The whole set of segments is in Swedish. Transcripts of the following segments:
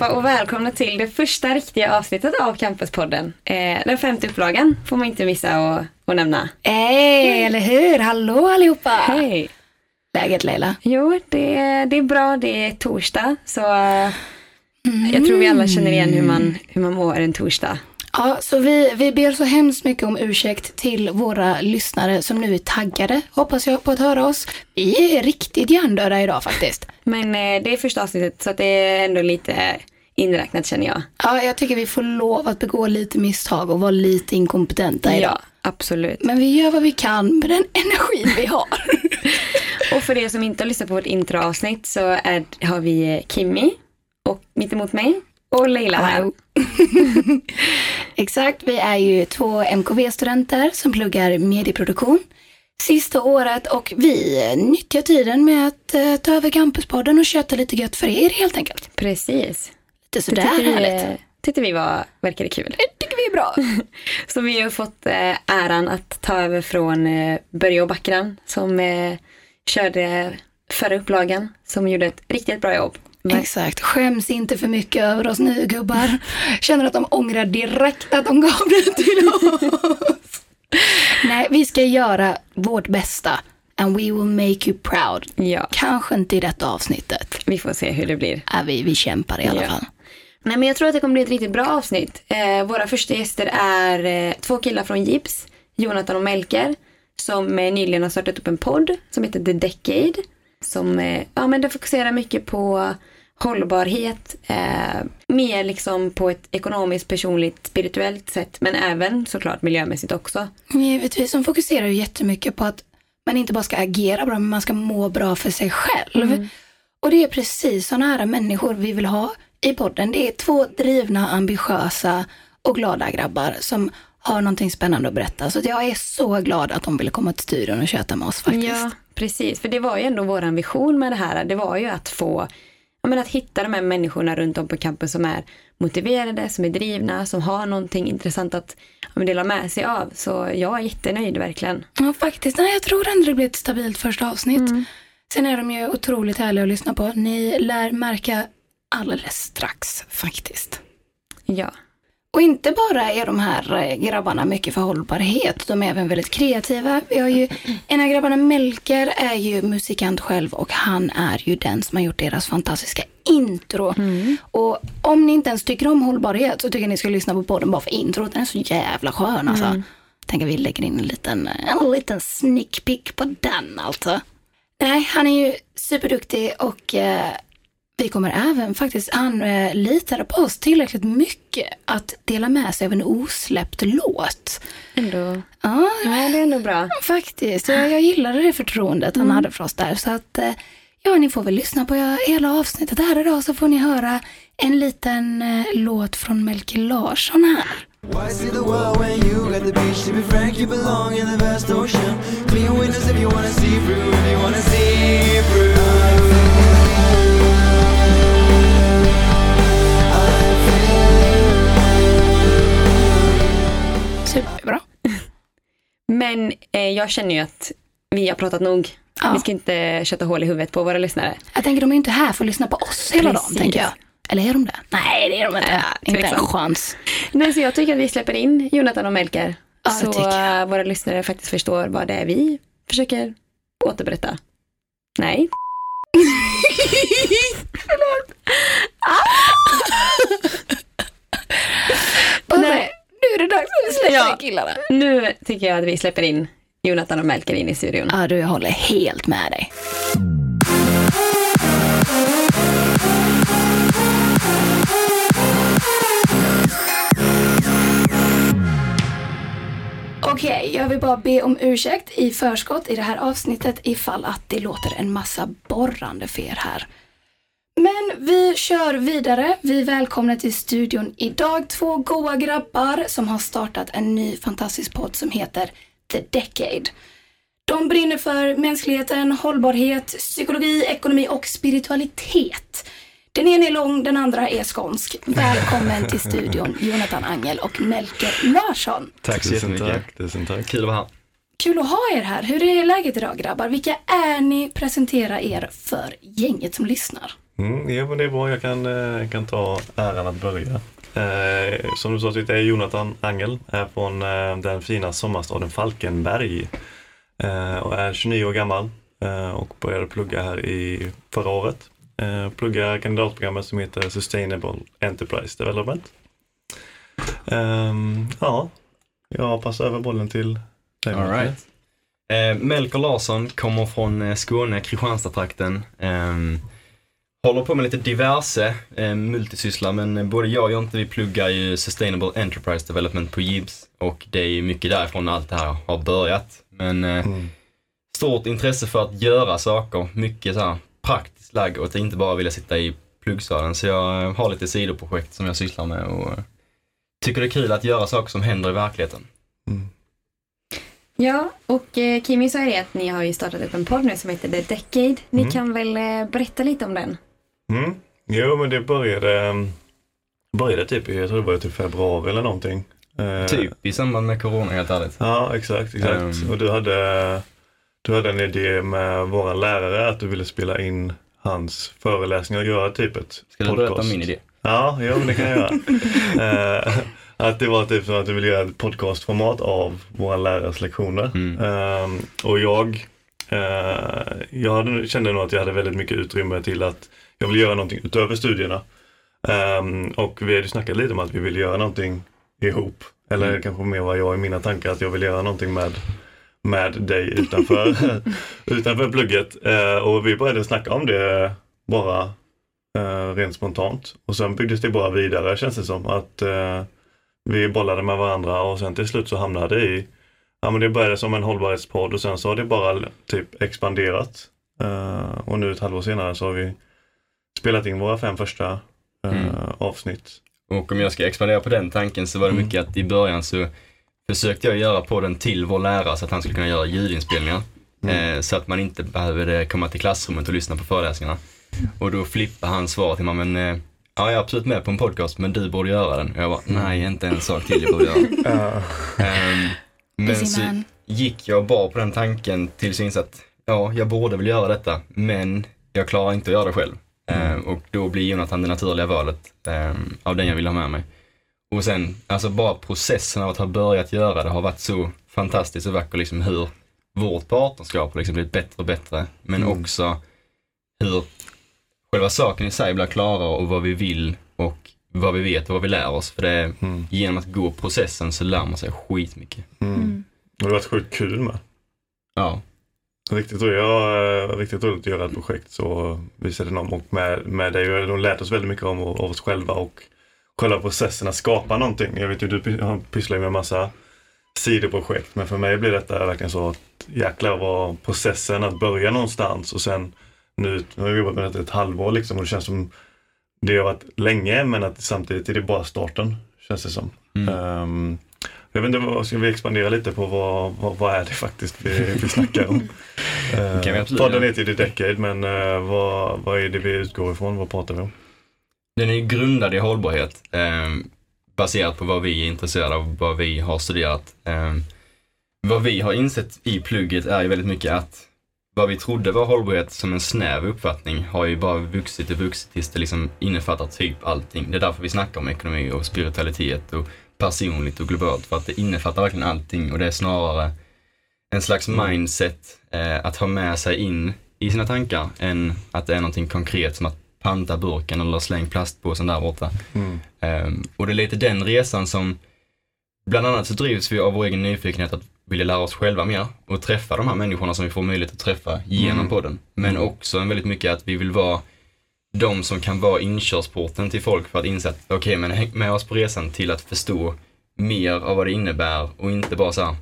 allihopa och välkomna till det första riktiga avsnittet av Campuspodden. Eh, den femte upplagan får man inte missa att, att nämna. Hej, eller hur? Hallå allihopa! Hej! Läget Leila? Jo, det, det är bra. Det är torsdag, så eh, jag tror vi alla känner igen hur man, hur man mår en torsdag. Ja, så vi, vi ber så hemskt mycket om ursäkt till våra lyssnare som nu är taggade, hoppas jag, på att höra oss. Vi är riktigt hjärndöda idag faktiskt. Men eh, det är första avsnittet, så det är ändå lite inräknat känner jag. Ja, jag tycker vi får lov att begå lite misstag och vara lite inkompetenta idag. Ja, absolut. Men vi gör vad vi kan med den energin vi har. Och för er som inte har lyssnat på vårt introavsnitt så är, har vi Kimmy och mitt emot mig och Leila här. Wow. Exakt, vi är ju två MKV-studenter som pluggar medieproduktion sista året och vi nyttjar tiden med att eh, ta över Campuspodden och köta lite gött för er helt enkelt. Precis. Lite Det sådär tyckte vi, härligt. tyckte vi var, verkade kul. Det tycker vi är bra. Så vi har fått eh, äran att ta över från eh, Börje och Backran som eh, körde förra upplagan, som gjorde ett riktigt bra jobb. Men, Exakt, skäms inte för mycket över oss nu gubbar. Känner att de ångrar direkt att de gav det till oss. Nej, vi ska göra vårt bästa. And we will make you proud. ja, Kanske inte i detta avsnittet. vi får se hur det blir. Är vi, vi kämpar i alla Ja. fall. Nej, men jag tror att det kommer bli ett riktigt bra avsnitt. Eh, våra första gäster är eh, två killar från Gips, Jonathan och Melker, som eh, nyligen har startat upp en podd som heter The Decade. Som eh, ja, men det fokuserar mycket på hållbarhet, eh, mer liksom på ett ekonomiskt, personligt, spirituellt sätt, men även såklart miljömässigt också. Givetvis, de fokuserar ju jättemycket på att man inte bara ska agera bra, men man ska må bra för sig själv. Och det är precis sådana här människor vi vill ha i podden. Det är två drivna, ambitiösa och glada grabbar som har någonting spännande att berätta. Så jag är så glad att de ville komma till studion och köta med oss faktiskt. Ja, precis. För det var ju ändå vår ambition med det här. Det var ju att få, men att hitta de här människorna runt om på campus som är motiverade, som är drivna, som har någonting intressant att men dela med sig av. Så jag är jättenöjd verkligen. Ja, faktiskt. Nej, jag tror ändå det blir ett stabilt första avsnitt. Sen är de ju otroligt härliga att lyssna på. Ni lär märka alldeles strax faktiskt. Ja, Och inte bara är de här eh, grabbarna mycket för hållbarhet, de är även väldigt kreativa. Vi har ju, en av grabbarna, Melker, är ju musikant själv och han är ju den som har gjort deras fantastiska intro. Och om ni inte ens tycker om hållbarhet så tycker jag ni ska lyssna på podden bara för introt. Den är så jävla skön alltså. Tänk att vi lägger in en liten, en liten sneak peek på den alltså. Nej, han är ju superduktig och eh, vi kommer även faktiskt, han litade på oss tillräckligt mycket att dela med sig av en osläppt låt. ändå. Ja, Ja, det är ändå bra. faktiskt. Jag, jag gillade det förtroendet han hade för oss där. Så att, eh, ja, ni får väl lyssna på hela avsnittet här idag så får ni höra en liten eh, låt från Melker Larsson här. Why see the world when you got the beach? To be frank, you belong in the vast ocean. Clean windows if you wanna see through, if you wanna see through. Men eh, jag känner ju att vi har pratat nog. Ja. Vi ska inte köta hål i huvudet på våra lyssnare. Jag tänker de är ju inte här för att lyssna på oss hela dagen, tänker jag. Eller är de det? Nej, det är de inte. Ja, inte en chans. Nej, så jag tycker att vi släpper in Jonathan och Melker. Ja, så eh, våra lyssnare faktiskt förstår vad det är vi försöker återberätta. Nej. Och Nej. Är det dags att vi släpper Ja. in killarna. Nu tycker jag att vi släpper in Jonathan och Melker in i studion. Ja, du, jag håller helt med dig. Okej, jag vill bara be om ursäkt i förskott i det här avsnittet ifall att det låter en massa borrande för er här. Men vi kör vidare. Vi välkomnar till studion idag två goa grabbar som har startat en ny fantastisk podd som heter The Decade. De brinner för mänskligheten, hållbarhet, psykologi, ekonomi och spiritualitet. Den ena är lång, den andra är skånsk. Välkommen till studion Jonathan Angel och Melker Larsson. Tack så jättemycket. tack, tusen tack. Kul att vara här. Kul att ha er här. Hur är läget idag grabbar? Vilka är ni? Presentera er för gänget som lyssnar. Mm, ja, men det är bra. Jag kan, eh, kan ta äran att börja. Eh, som du sa så heter jag Jonathan Angel, är från eh, den fina sommarstaden Falkenberg eh, och är 29 år gammal eh, och började plugga här i förra året. Eh, pluggar kandidatprogrammet som heter Sustainable Enterprise Development. Ehm, ja, jag passar över bollen till dig. All right. Eh, Melker Larsson kommer från eh, Skåne, Kristianstadtrakten. Håller på med lite diverse eh, multisysslar, men eh, både jag och Jonte vi pluggar ju Sustainable Enterprise Development på JIBS och det är ju mycket därifrån allt det här har börjat. Men eh, Mm. stort intresse för att göra saker, mycket så här praktiskt lagd och att inte bara vilja sitta i pluggsalen. Så jag eh, har lite sidoprojekt som jag sysslar med och eh, tycker det är kul att göra saker som händer i verkligheten. Mm. Ja, och eh, Kimi sa ju det att ni har ju startat upp en podd nu som heter The Decade. Ni Mm. kan väl eh, berätta lite om den? Mm. Jo, men det började, började typ i, jag tror det var typ februari eller någonting. Eh, Typ i samband med corona helt ärligt. Ja, exakt. exakt. Ehm. Och du hade, du hade en idé med vår lärare att du ville spela in hans föreläsningar och göra typ ett Ska du berätta min idé? Ja, jo, men det kan jag göra. Eh, att det var typ som att du ville göra ett podcastformat av våra lärares lektioner. Mm. Ehm, och jag, eh, jag hade, kände nog att jag hade väldigt mycket utrymme till att jag ville göra någonting utöver studierna. Ehm, och vi hade snackat lite om att vi ville göra någonting ihop. Eller Mm. kanske mer var jag i mina tankar att jag vill göra någonting med, med dig utanför, utanför plugget. Eh, och vi började snacka om det bara eh, rent spontant. Och sen byggdes det bara vidare känns det som. Att eh, vi bollade med varandra och sen till slut så hamnade det i, ja men det började som en hållbarhetspodd och sen så har det bara typ expanderat. Eh, och nu ett halvår senare så har vi spelat in våra fem första eh, Mm. avsnitt. Och om jag ska expandera på den tanken så var det Mm. mycket att i början så försökte jag göra podden till vår lärare så att han skulle kunna göra ljudinspelningar. Mm. Eh, så att man inte behövde komma till klassrummet och lyssna på föreläsningarna. Och då flippade han svaret till mig, men eh, ja, jag är absolut med på en podcast, men du borde göra den. Och jag bara, nej, inte en sak till jag borde göra. Ehm, men så gick jag och bar på den tanken tills jag insåg att ja, jag borde väl göra detta, men jag klarar inte att göra det själv. Ehm, och då blir Jonathan det naturliga valet ehm, av den jag vill ha med mig. Och sen, alltså bara processen av att ha börjat göra det har varit så fantastiskt och vacker, liksom hur vårt partnerskap har liksom blivit bättre och bättre, men Mm. också hur själva saken i sig blir klarare och vad vi vill och vad vi vet och vad vi lär oss. För det är mm, genom att gå processen så lär man sig skitmycket. mm. Mm. Och det har varit sjukt kul med. Ja. Riktigt roligt, ja, eh, riktigt roligt att göra ett projekt så visade de och med, med och De lärt oss väldigt mycket om, av oss själva och själva processen att skapa någonting. Jag vet ju du pysslar med massa sidoprojekt men för mig blir detta verkligen så att jäklar vad processen att börja någonstans och sen nu, nu har vi jobbat med detta ett halvår liksom och det känns som det har varit länge men att samtidigt är det bara starten känns det som. Mm. Ehm, jag vet inte, ska vi expandera lite på vad, vad, vad är det faktiskt vi, vi snackar om? Kan vi absolut podden heter ju The Decade men eh, vad, vad är det vi utgår ifrån? Vad pratar vi om? Den är ju grundad i hållbarhet eh, baserat på vad vi är intresserade av, vad vi har studerat. Eh, vad vi har insett i plugget är ju väldigt mycket att vad vi trodde var hållbarhet som en snäv uppfattning har ju bara vuxit och vuxit tills det liksom innefattar typ allting. Det är därför vi snackar om ekonomi och spiritualitet och personligt och globalt för att det innefattar verkligen allting och det är snarare en slags mindset eh, att ha med sig in i sina tankar än att det är någonting konkret som att panta burken eller släng plastpåsen där borta. Mm. Ehm, och det är lite den resan som, bland annat så drivs vi av vår egen nyfikenhet att vilja lära oss själva mer och träffa de här människorna som vi får möjlighet att träffa genom Mm. podden. Men också en väldigt mycket att vi vill vara de som kan vara inkörsporten till folk för att inse att okej, men häng med oss på resan till att förstå mer av vad det innebär och inte bara så här,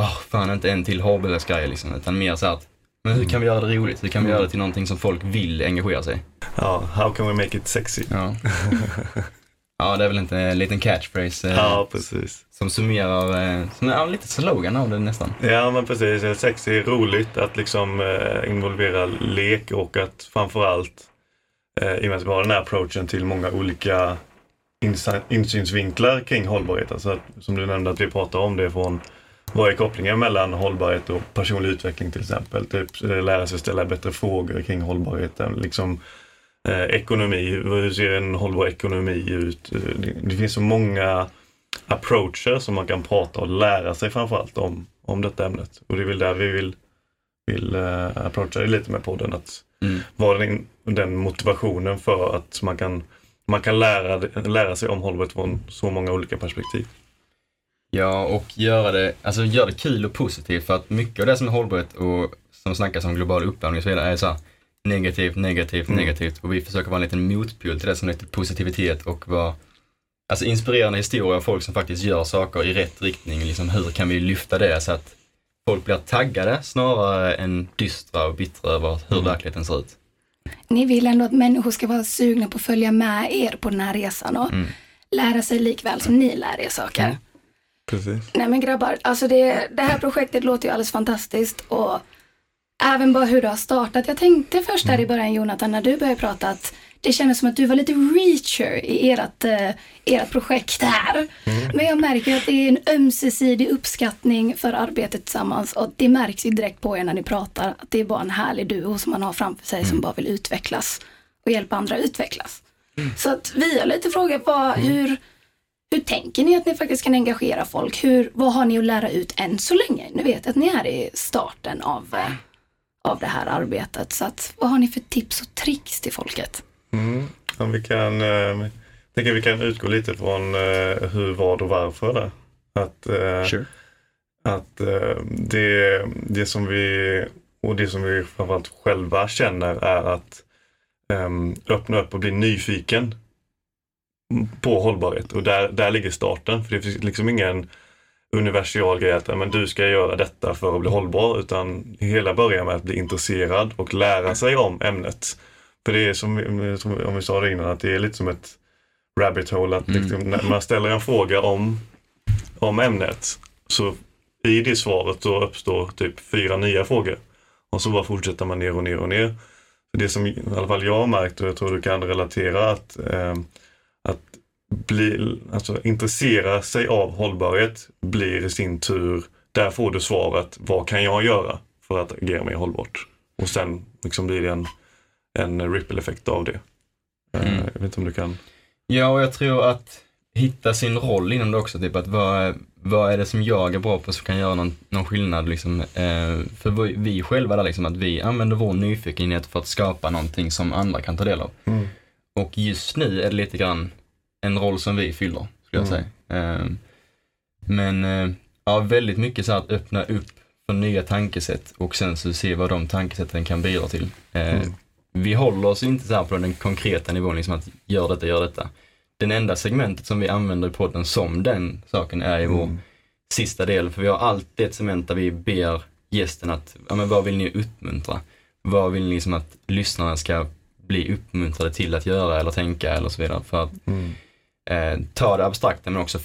ah, fan inte en till hållbarhetsgrej liksom, utan mer så här att, men hur kan vi göra det roligt? Hur kan vi Mm. göra det till någonting som folk vill engagera sig? Ja, how can we make it sexy? Ja. ja, det är väl inte en liten catchphrase eh, Ja, precis. som summerar, eh, som är ja, lite slogan av det nästan. Ja men precis, sexy roligt att liksom eh, involvera lek och att framförallt Eh, i och med att vi har den här approachen till många olika insynsvinklar kring hållbarhet. Alltså att, som du nämnde att vi pratar om det från vad är kopplingen mellan hållbarhet och personlig utveckling till exempel. Typ eh, lära sig ställa bättre frågor kring hållbarheten. Liksom eh, ekonomi, hur ser en hållbar ekonomi ut? Eh, det, det finns så många approacher som man kan prata och lära sig framförallt om, om detta ämnet. Och det är väl där vi vill, vill eh, approacha det lite med podden. Att Mm. vara den, den motivationen för att man kan, man kan lära, lära sig om hållbarhet från så många olika perspektiv. Ja, och göra det, alltså göra det kul och positivt för att mycket av det som är hållbarhet och som snackas om global uppvärmning och så vidare är så här negativt, negativt, Mm. negativt och vi försöker vara en liten motpol till det som lite positivitet och vara alltså inspirerande historier av folk som faktiskt gör saker i rätt riktning. Liksom hur kan vi lyfta det så att folk blir taggade snarare än dystra och bittra över hur Mm. verkligheten ser ut. Ni vill ändå att människor ska vara sugna på att följa med er på den här resan och Mm. lära sig likväl som ni lär er saker. Mm. Precis. Nej men grabbar, alltså det, det här projektet låter ju alldeles fantastiskt och även bara hur det har startat. Jag tänkte först Mm. här i början Jonathan, när du började prata att det kändes som att du var lite reacher i ert, eh, ert projekt här. Mm. Men jag märker att det är en ömsesidig uppskattning för arbetet tillsammans och det märks ju direkt på er när ni pratar att det är bara en härlig duo som man har framför sig Mm. som bara vill utvecklas och hjälpa andra att utvecklas. Så att vi har lite frågat vad, Mm. hur, hur tänker ni att ni faktiskt kan engagera folk? Hur, vad har ni att lära ut än så länge? Nu vet jag att ni är i starten av, eh, av det här arbetet. Så att, vad har ni för tips och tricks till folket? Mm. Om vi kan, eh, tänker vi kan utgå lite från eh, hur, vad och varför där. Att, eh, att eh, det, det som vi och det som vi framförallt själva känner är att ehm, öppna upp och bli nyfiken på hållbarhet och där, där ligger starten. För det finns liksom ingen universal grej att ja, men du ska göra detta för att bli hållbar utan hela börjar med att bli intresserad och lära sig om ämnet. För det är som, som om vi sa det innan, att det är lite som ett rabbit hole. Att Mm. liksom, när man ställer en fråga om, om ämnet så i det svaret så uppstår typ fyra nya frågor. Och så bara fortsätter man ner och ner och ner. Det som i alla fall jag har märkt och jag tror du kan relatera att, eh, att bli, alltså, intressera sig av hållbarhet blir i sin tur, där får du svaret, vad kan jag göra för att agera mer hållbart? Och sen liksom blir det en, en ripple-effekt av det. Eh, Mm. Jag vet inte om du kan... Ja, och jag tror att hitta sin roll inom det också, typ att vad, vad är det som jag är bra på som kan göra någon, någon skillnad liksom. Eh, för vi, själva där liksom, att vi använder vår nyfikenhet för att skapa någonting som andra kan ta del av. Mm. Och just nu är det lite grann en roll som vi fyller, skulle jag Mm. säga. Eh, men eh, ja, väldigt mycket så att öppna upp för nya tankesätt och sen så se vad de tankesätten kan bidra till. Eh, Mm. Vi håller oss inte så här på den konkreta nivån, liksom att gör detta, gör detta. Den enda segmentet som vi använder i podden som den saken är i vår Mm. sista del, för vi har alltid ett segment där vi ber gästen att, ja men vad vill ni uppmuntra? Vad vill ni liksom att lyssnarna ska bli uppmuntrade till att göra eller tänka eller så vidare. För att Mm. eh, ta det abstrakta men också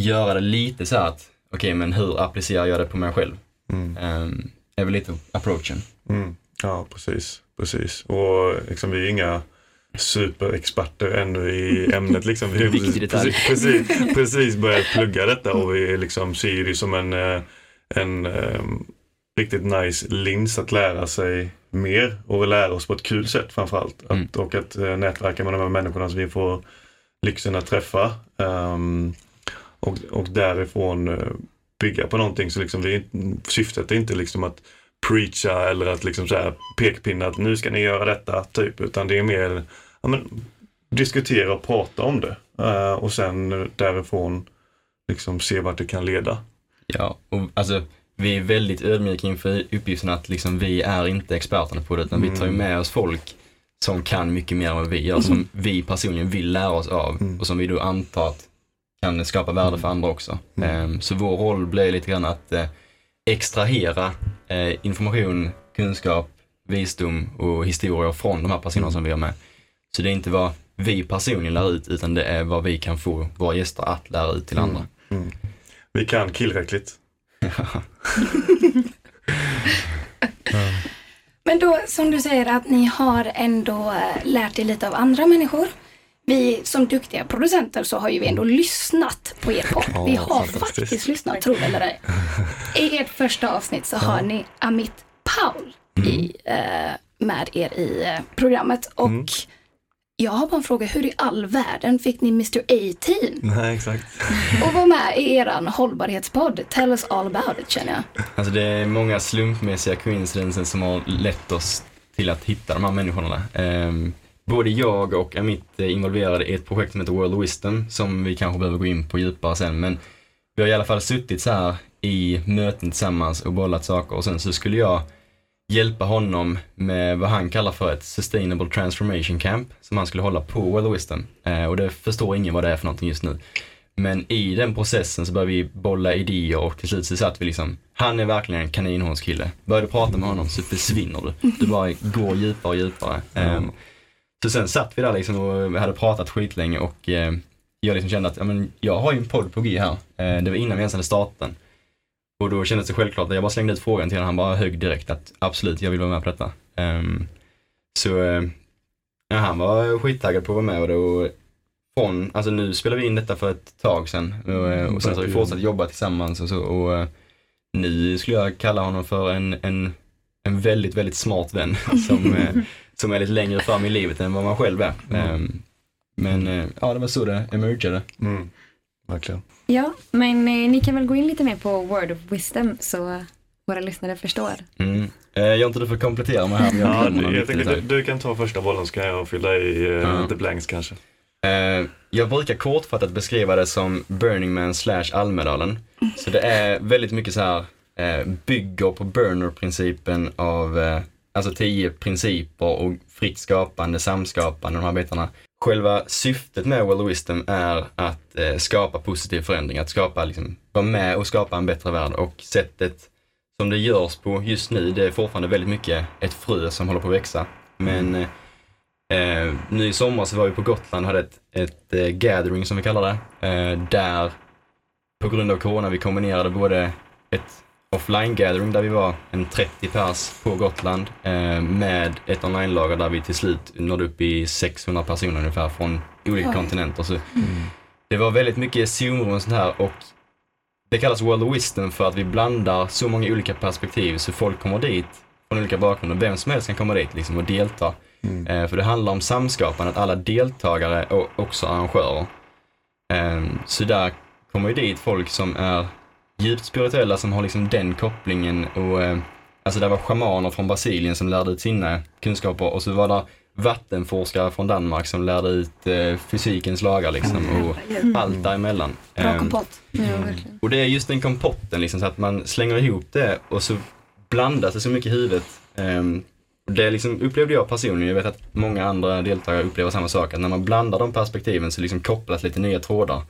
göra det lite så att, okej men hur applicerar jag det på mig själv? Mm. Eh, är väl lite approachen. Mm. Ja, precis. Precis. Och liksom, vi är inga superexperter ännu i ämnet. Liksom. Vi har detalj. precis, precis, precis börjat plugga detta och vi liksom ser det som en, eh, en um, riktigt nice lins att lära sig mer och lära oss på ett kul sätt framförallt. Att, Mm. Och att uh, nätverka med de här människorna som vi får lyxen att träffa. Ehm, och, och därifrån eh, bygga på någonting. Så liksom vi, syftet är inte liksom att preacha eller att liksom så här pekpinna att nu ska ni göra detta typ. Utan det är mer ja, men, diskutera och prata om det. Eh, och sen därifrån liksom se vart det kan leda. Ja, och alltså vi är väldigt ödmjuka inför uppgiften att liksom, vi är inte experterna på det utan vi tar ju med oss folk som kan mycket mer än vad vi gör, som vi personligen vill lära oss av Mm. och som vi då antar att kan skapa värde för andra också. Mm. Ehm, så vår roll blir lite grann att eh, extrahera eh, information, kunskap, visdom och historier från de här personerna som vi har med. Så det är inte vad vi personligen lär ut utan det är vad vi kan få våra gäster att lära ut till andra. Mm. Vi kan killräckligt. Men då, som du säger, att ni har ändå eh, lärt er lite av andra människor. Vi som duktiga producenter så har ju vi ändå lyssnat på er podd. Ja, vi har faktiskt lyssnat, tro det eller ej. I ert första avsnitt så har ni Amit Paul i, eh, med er i eh, programmet. Och Mm. jag har bara en fråga, hur i all världen fick ni Mr 18 Nej, exakt. och vara med i eran hållbarhetspodd? Tell us all about it känner jag. Alltså det är många slumpmässiga coincidences som har lett oss till att hitta de här människorna. Ehm, både jag och Amit är involverade i ett projekt som heter World Wisdom som vi kanske behöver gå in på djupare sen. Men vi har i alla fall suttit så här i möten tillsammans och bollat saker och sen så skulle jag hjälpa honom med vad han kallar för ett Sustainable Transformation Camp som han skulle hålla på World Wisdom. Eh, och det förstår ingen vad det är för någonting just nu. Men i den processen så började vi bolla idéer och till slut så satt vi liksom, han är verkligen en kaninhårskille. Började prata med honom så försvinner du. Du bara går djupare och djupare. Ehm, så sen satt vi där liksom och hade pratat skitlänge och eh, jag liksom kände att ja, men jag har ju en podd på G här. Eh, det var innan vi ens hade startat den. Och då kändes det självklart jag bara slängde ut frågan till honom, han bara högg direkt att absolut, jag vill vara med på detta. Ehm, så ja, han var skittaggad på att vara med och då från, alltså nu spelar vi in detta för ett tag sedan och, eh, och sen så har vi fortsatt jobba tillsammans och så och eh, nu skulle jag kalla honom för en, en, en väldigt, väldigt smart vän som, eh, som är lite längre fram i livet än vad man själv är. Ehm, Men eh, ja, det var så det emergade. Mm. Verkligen. Ja, men eh, ni kan väl gå in lite mer på Word of Wisdom så våra lyssnare förstår. Mm. Eh, Jag inte du får komplettera mig här. Ja, jag tänker, detaljer. du, du kan ta första bollen så kan jag fylla i uh, Ja. the blanks kanske. Eh, Jag brukar kortfattat beskriva det som Burning Man slash Almedalen. Så det är väldigt mycket så här, eh, bygger på burner-principen av, eh, alltså tio principer och fritt skapande, samskapande, de här bitarna. Själva syftet med World of Wisdom är att eh, skapa positiv förändring, att skapa, liksom, vara med och skapa en bättre värld och sättet som det görs på just nu, det är fortfarande väldigt mycket ett frö som håller på att växa. Men eh, Eh, nu i sommar så var vi på Gotland och hade ett, ett eh, gathering som vi kallar det. Eh, där på grund av corona vi kombinerade både ett offline gathering där vi var en 30 pers på Gotland eh, med ett online-lager där vi till slut nådde upp i 600 personer ungefär från olika Oj. kontinenter. Så Det var väldigt mycket Zoom och sånt här och det kallas World of Wisdom för att vi blandar så många olika perspektiv så folk kommer dit från olika bakgrunder. Vem som helst kan komma dit liksom och delta. Eh, för det handlar om samskapande, att alla deltagare och också arrangörer. Eh, så där kommer ju dit folk som är djupt spirituella, som har liksom den kopplingen. Och, eh, alltså det var schamaner från Brasilien som lärde ut sina kunskaper och så var det vattenforskare från Danmark som lärde ut eh, fysikens lagar liksom och allt däremellan. Bra Eh, kompott. Verkligen. och det är just den kompotten, liksom, så att man slänger ihop det och så blandas det så mycket i huvudet. Ehm, det liksom upplevde jag personligen, jag vet att många andra deltagare upplever samma sak, att när man blandar de perspektiven så liksom kopplas lite nya trådar.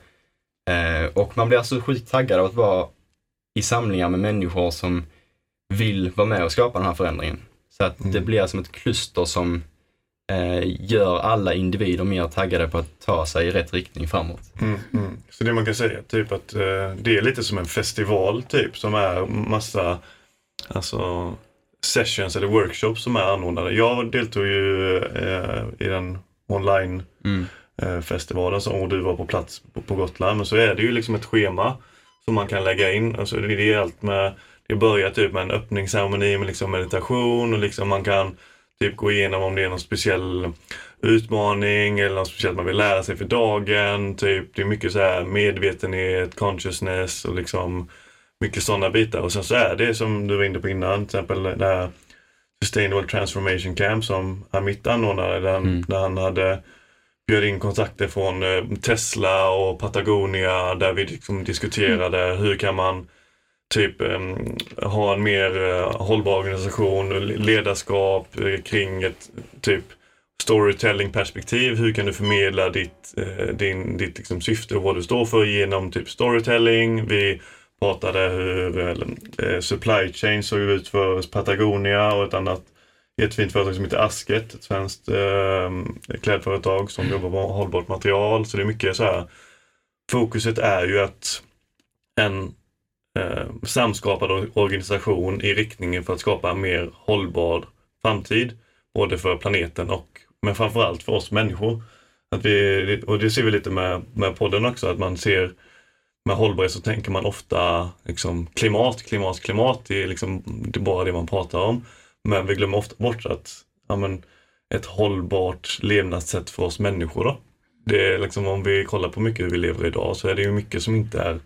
Eh, och man blir alltså sjukt taggad av att vara i samlingar med människor som vill vara med och skapa den här förändringen. Så att det Mm. blir som ett kluster som eh, gör alla individer mer taggade på att ta sig i rätt riktning framåt. Mm, mm. Så det man kan säga typ att eh, det är lite som en festival typ som är massa alltså, sessions eller workshops som är anordnade. Jag deltog ju eh, i den online Mm. eh, festivalen som, och du var på plats på, på Gotland. Men så är det ju liksom ett schema som man kan lägga in. Alltså det, är allt med, det börjar typ med en öppningsceremoni med liksom meditation och liksom man kan typ gå igenom om det är någon speciell utmaning eller något speciellt man vill lära sig för dagen. Typ, det är mycket så här medvetenhet, consciousness och liksom mycket sådana bitar. Och sen så är det som du var inne på innan, till exempel det här Sustainable Transformation Camp som Amit anordnade, där, Mm. där han hade bjöd in kontakter från eh, Tesla och Patagonia där vi liksom diskuterade hur kan man typ em, ha en mer eh, hållbar organisation, ledarskap eh, kring ett typ storytelling perspektiv. Hur kan du förmedla ditt, eh, din, ditt liksom, syfte och vad du står för genom typ storytelling. Vi pratade hur eh, supply chain såg ut för Patagonia och ett annat ett jättefint företag som heter Asket, ett svenskt eh, klädföretag som jobbar med hållbart material. Så det är mycket så här. Fokuset är ju att en eh, samskapad organisation i riktningen för att skapa en mer hållbar framtid. Både för planeten och men framförallt för oss människor. Att vi, och det ser vi lite med, med podden också, att man ser med hållbarhet så tänker man ofta liksom, klimat, klimat, klimat. Det är liksom det är bara det man pratar om. Men vi glömmer ofta bort att ja, men, ett hållbart levnadssätt för oss människor. Då. Det är liksom, om vi kollar på mycket hur vi lever idag så är det ju mycket som inte är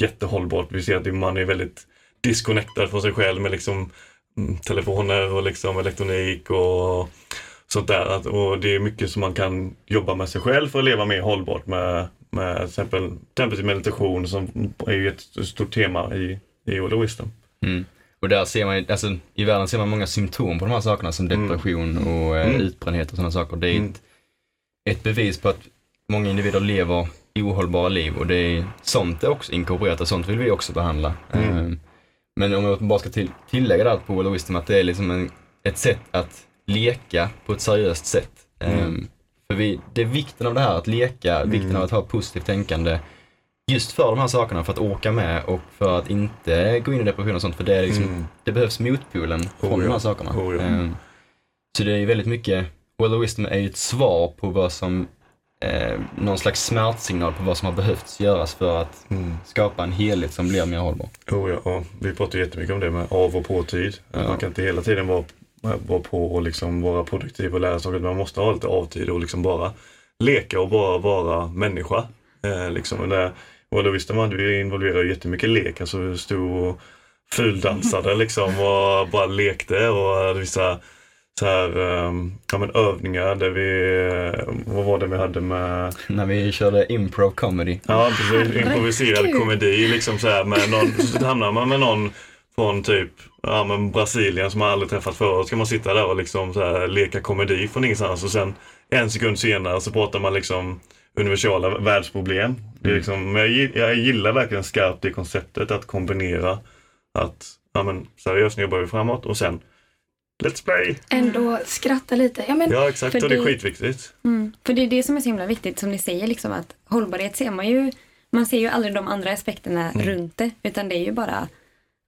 jättehållbart. Vi ser att man är väldigt disconnectad från sig själv med liksom, mm, telefoner och liksom elektronik och sånt där. Och det är mycket som man kan jobba med sig själv för att leva mer hållbart med, med till exempel till meditation som är ett stort tema i, i All Wisdom. Mm. Och där ser man ju, alltså i världen ser man många symptom på de här sakerna som depression och eh, Mm. utbrändhet och sådana saker. Det är Mm. ett, ett bevis på att många individer lever ohållbara liv och det är sånt är också inkorporerat och sånt vill vi också behandla. Mm. Eh, Men om jag bara ska till, tillägga där på All Wisdom att det är liksom en, ett sätt att leka på ett seriöst sätt. Mm. Eh, För vi, det är vikten av det här, att leka, vikten av att ha positivt tänkande just för de här sakerna, för att åka med och för att inte gå in i depression och sånt. För det, är liksom, Mm. det behövs motpolen från Oh ja. de här sakerna. Oh ja. Eh, Så det är ju väldigt mycket, Well Wisdom är ju ett svar på vad som, eh, någon slags smärtsignal på vad som har behövts göras för att Mm. skapa en helhet som blir mer hållbar. Oh ja, och vi pratar jättemycket om det med av och på-tid. Ja. Man kan inte hela tiden vara, vara på och liksom vara produktiv och lära saker. Man måste ha lite avtid och liksom bara leka och bara vara människa. Eh, liksom. Där, och då visste man att vi involverade jättemycket lek. Alltså vi stod och fuldansade liksom och bara lekte och hade vissa så här, um, ja, men övningar där vi, eh, vad var det vi hade med När vi körde improv comedy. Ja, precis. Improviserad komedi liksom så här med någon, så hamnar man med någon från typ ja, men Brasilien som man aldrig träffat förut. Ska man sitta där och liksom så här, leka komedi från ingenstans och sen en sekund senare så pratar man liksom universala världsproblem. Det är liksom, men jag, jag gillar verkligen skarpt det konceptet att kombinera att ja, men, seriöst nu jobbar vi framåt och sen Let's play! Ändå skratta lite. Ja, men, Ja exakt För och det är skitviktigt. Mm. För det är det som är så himla viktigt som ni säger, liksom att hållbarhet ser man ju, man ser ju aldrig de andra aspekterna runt det, utan det är ju bara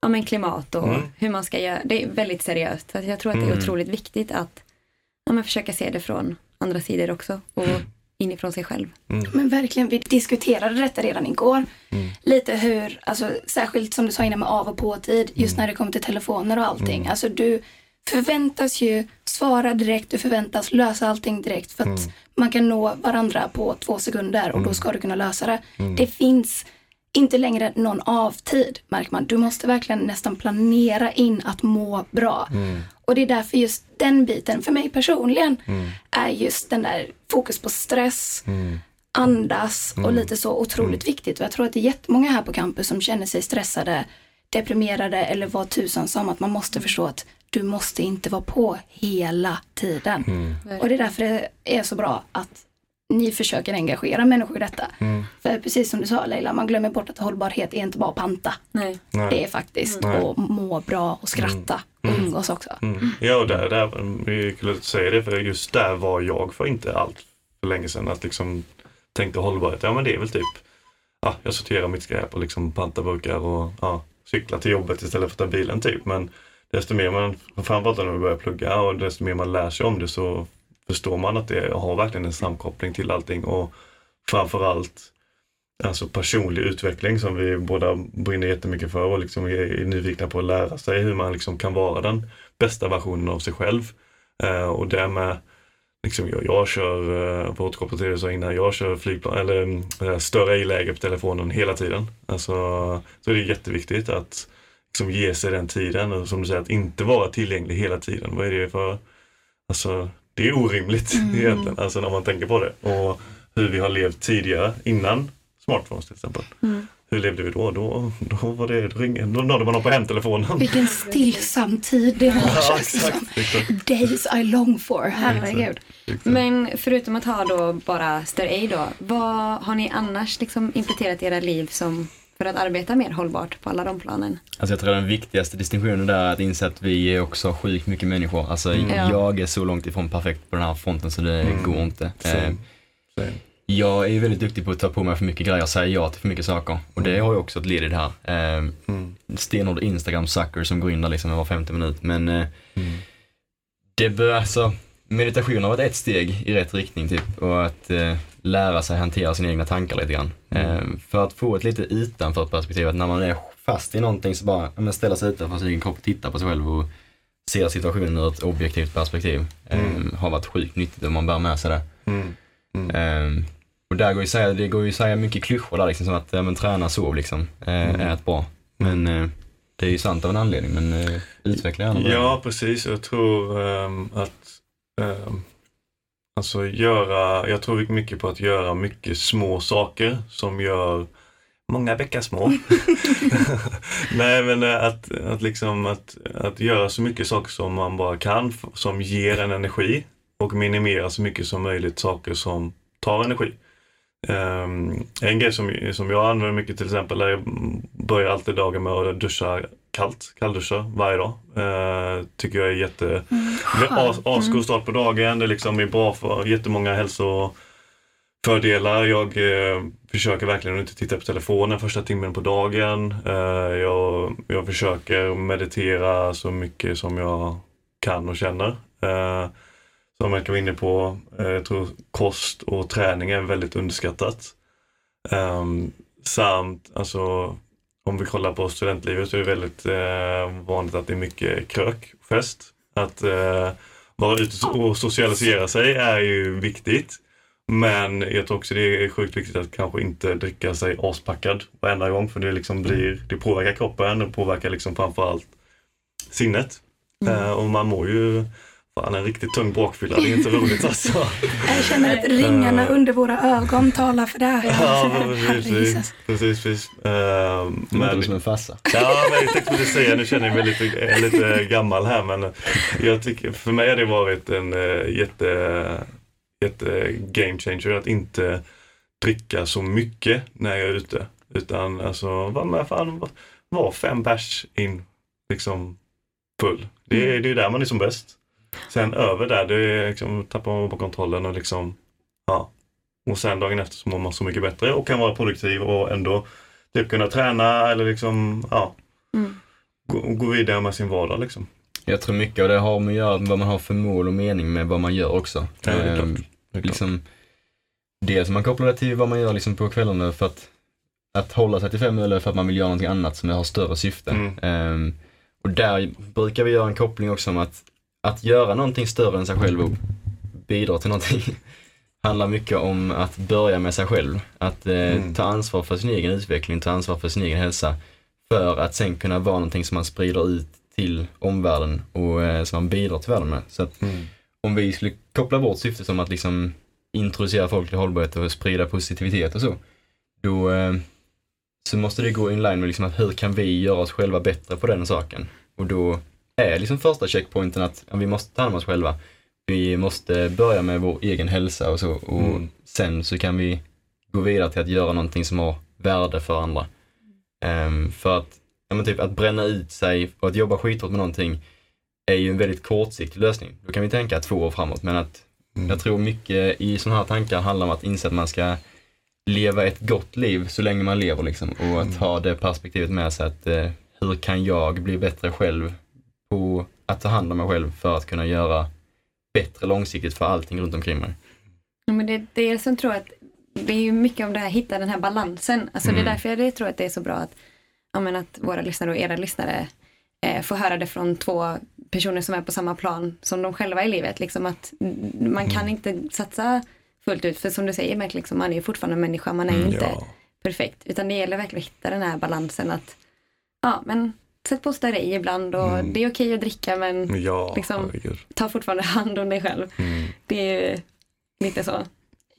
ja, men klimat och Mm. hur man ska göra. Det är väldigt seriöst. Så att jag tror att det är otroligt viktigt att ja, men försöka se det från andra sidor också och inifrån sig själv. Men verkligen, vi diskuterade detta redan igår. Lite hur, alltså, särskilt som du sa innan med av och på-tid, just när det kommer till telefoner och allting. Alltså du förväntas ju svara direkt, du förväntas lösa allting direkt för att man kan nå varandra på två sekunder och då ska du kunna lösa det. Det finns inte längre någon avtid, märker man. Du måste verkligen nästan planera in att må bra. Och det är därför just den biten, för mig personligen, är just den där fokus på stress, andas och lite så otroligt viktigt. Och jag tror att det är jättemånga här på campus som känner sig stressade, deprimerade eller vad tusan som. Att man måste förstå att du måste inte vara på hela tiden. Och det är därför det är så bra att ni försöker engagera människor i detta. För precis som du sa Leila, man glömmer bort att hållbarhet är inte bara att panta. Nej. Nej. Det är faktiskt Nej. att må bra och skratta och umgås också. Mm. Ja, och där, där, vi skulle säga det, för just där var jag för inte allt för länge sedan. Att liksom tänkte hållbarhet, ja men det är väl typ, ja, jag sorterar mitt skräp och liksom pantar burkar och ja, cyklar till jobbet istället för att ta bilen typ. Men desto mer man, framförallt när man börjar plugga och desto mer man lär sig om det så förstår man att det har verkligen en samkoppling till allting och framförallt alltså personlig utveckling som vi båda brinner jättemycket för och liksom är, nyfikna på att lära sig hur man liksom kan vara den bästa versionen av sig själv. Eh, och därmed, liksom jag, jag kör, eh, att återkoppla till det innan, jag kör flygplan, eller eh, större ej-läge på telefonen hela tiden. Alltså, så det är jätteviktigt att liksom ge sig den tiden och som du säger, att inte vara tillgänglig hela tiden. Vad är det för, alltså det är orimligt egentligen, alltså när man tänker på det. Och hur vi har levt tidigare innan smartphones till exempel. Hur levde vi då? Då, då var det, då, ringde, då nådde man dem på hemtelefonen. Vilken stillsam tid det var Ja, exakt. exakt. Days I long for, herregud. Men förutom att ha då bara större A då, vad har ni annars liksom implementerat i era liv som för att arbeta mer hållbart på alla de planen? Alltså jag tror den viktigaste distinktionen där är att inse att vi är också sjukt mycket människor. Alltså Ja. jag är så långt ifrån perfekt på den här fronten så det går inte. Eh, Same. Jag är väldigt duktig på att ta på mig för mycket grejer säga ja till för mycket saker. Och det har ju också ett led i det här. Eh, Mm. stenhård Instagram-sucker som går in där liksom var femte minut. Men eh, det bör alltså, meditation har varit ett steg i rätt riktning typ. Och att eh, lära sig hantera sina egna tankar lite grann. Eh, för att få ett lite utanför perspektiv, att när man är fast i någonting så bara men ställa sig utanför sin egen kropp och titta på sig själv och ser situationen ur ett objektivt perspektiv. Mm. Eh, har varit sjukt nyttigt om man bär med sig det. Och där går ju säga, det går ju att säga mycket klyschor där liksom som att ja, men, träna sov liksom, eh, Mm. ät bra. Men eh, det är ju sant av en anledning men eh, utveckla gärna. Ja, precis. Jag tror ehm, att ehm, alltså göra, jag tror mycket på att göra mycket små saker som gör många bäckar små. Nej, men eh, att, att liksom att, att göra så mycket saker som man bara kan som ger en energi och minimera så mycket som möjligt saker som tar energi. Ehm, en grej som, som jag använder mycket till exempel är jag börjar alltid dagen med att duscha kallt, kallduscha varje dag. Uh, tycker jag är jätte, är as, asgod start på dagen. Det liksom är bra för jättemånga hälsofördelar. Jag eh, försöker verkligen att inte titta på telefonen första timmen på dagen. Eh, jag, jag försöker meditera så mycket som jag kan och känner. Uh, som jag var inne på, eh, jag tror kost och träning är väldigt underskattat. Um, samt, alltså om vi kollar på studentlivet så är det väldigt eh, vanligt att det är mycket krök, fest. Att eh, vara ute och socialisera sig är ju viktigt. Men jag tror också det är sjukt viktigt att kanske inte dricka sig aspackad varenda gång för det liksom blir, det påverkar kroppen, det påverkar liksom framförallt sinnet. Eh, och man mår ju, fan en riktigt tung bakfylla, det är inte roligt alltså. Jag känner att ringarna under våra ögon talar för det här. Ja, men precis, precis, precis, precis. Eh, Det låter men, som en farsa. Ja, men jag tänkte precis säga, nu känner jag mig lite, är lite gammal här men jag tycker, för mig har det varit en eh, jätte, jätte game changer att inte dricka så mycket när jag är ute. Utan alltså, var med fan, var- fem bärs in liksom full. Det, är- det är där man är som bäst. Sen över där, det är liksom, tappar man på kontrollen och liksom, ja. Och sen dagen efter så mår man så mycket bättre och kan vara produktiv och ändå typ kunna träna eller liksom, ja. Mm. Gå, gå vidare med sin vardag liksom. Jag tror mycket av det har med att göra vad man har för mål och mening med vad man gör också. Ja, det är klart. Ehm, Det är klart. liksom, dels man kopplar det till vad man gör liksom på kvällarna för att, att hålla sig till fem eller för att man vill göra någonting annat som har större syfte. Mm. Ehm, och där brukar vi göra en koppling också om att, att göra någonting större än sig själv och bidra till någonting handlar mycket om att börja med sig själv. Att eh, Mm. ta ansvar för sin egen utveckling, ta ansvar för sin egen hälsa. För att sen kunna vara någonting som man sprider ut till omvärlden och eh, som man bidrar till världen med. Så att Mm. om vi skulle koppla vårt syfte som att liksom introducera folk till hållbarhet och sprida positivitet och så, då eh, så måste det gå in line med liksom att hur kan vi göra oss själva bättre på den saken? Och då är liksom första checkpointen att ja, vi måste ta hand om oss själva. Vi måste börja med vår egen hälsa och så och Mm. sen så kan vi gå vidare till att göra någonting som har värde för andra. Ehm, för att, ja, men typ att bränna ut sig och att jobba skithårt med någonting är ju en väldigt kortsiktig lösning. Då kan vi tänka två år framåt men att Mm. jag tror mycket i sådana här tankar handlar om att inse att man ska leva ett gott liv så länge man lever liksom och att Mm. ha det perspektivet med sig att eh, hur kan jag bli bättre själv på att ta hand om mig själv för att kunna göra bättre långsiktigt för allting runt omkring mig. Ja, men det är det som tror att det är ju mycket om det här, hitta den här balansen. Alltså det är Mm. därför jag tror att det är så bra att, ja, men att våra lyssnare och era lyssnare eh, får höra det från två personer som är på samma plan som de själva i livet. Liksom att mm, man kan inte satsa fullt ut, för som du säger, Mark, liksom, man är ju fortfarande en människa, man är Mm, inte Ja. perfekt. Utan det gäller verkligen att hitta den här balansen att, ja men sätt på större ibland och Mm. det är okej att dricka men Ja, Liksom- ta fortfarande hand om dig själv. Mm. Det är ju lite så.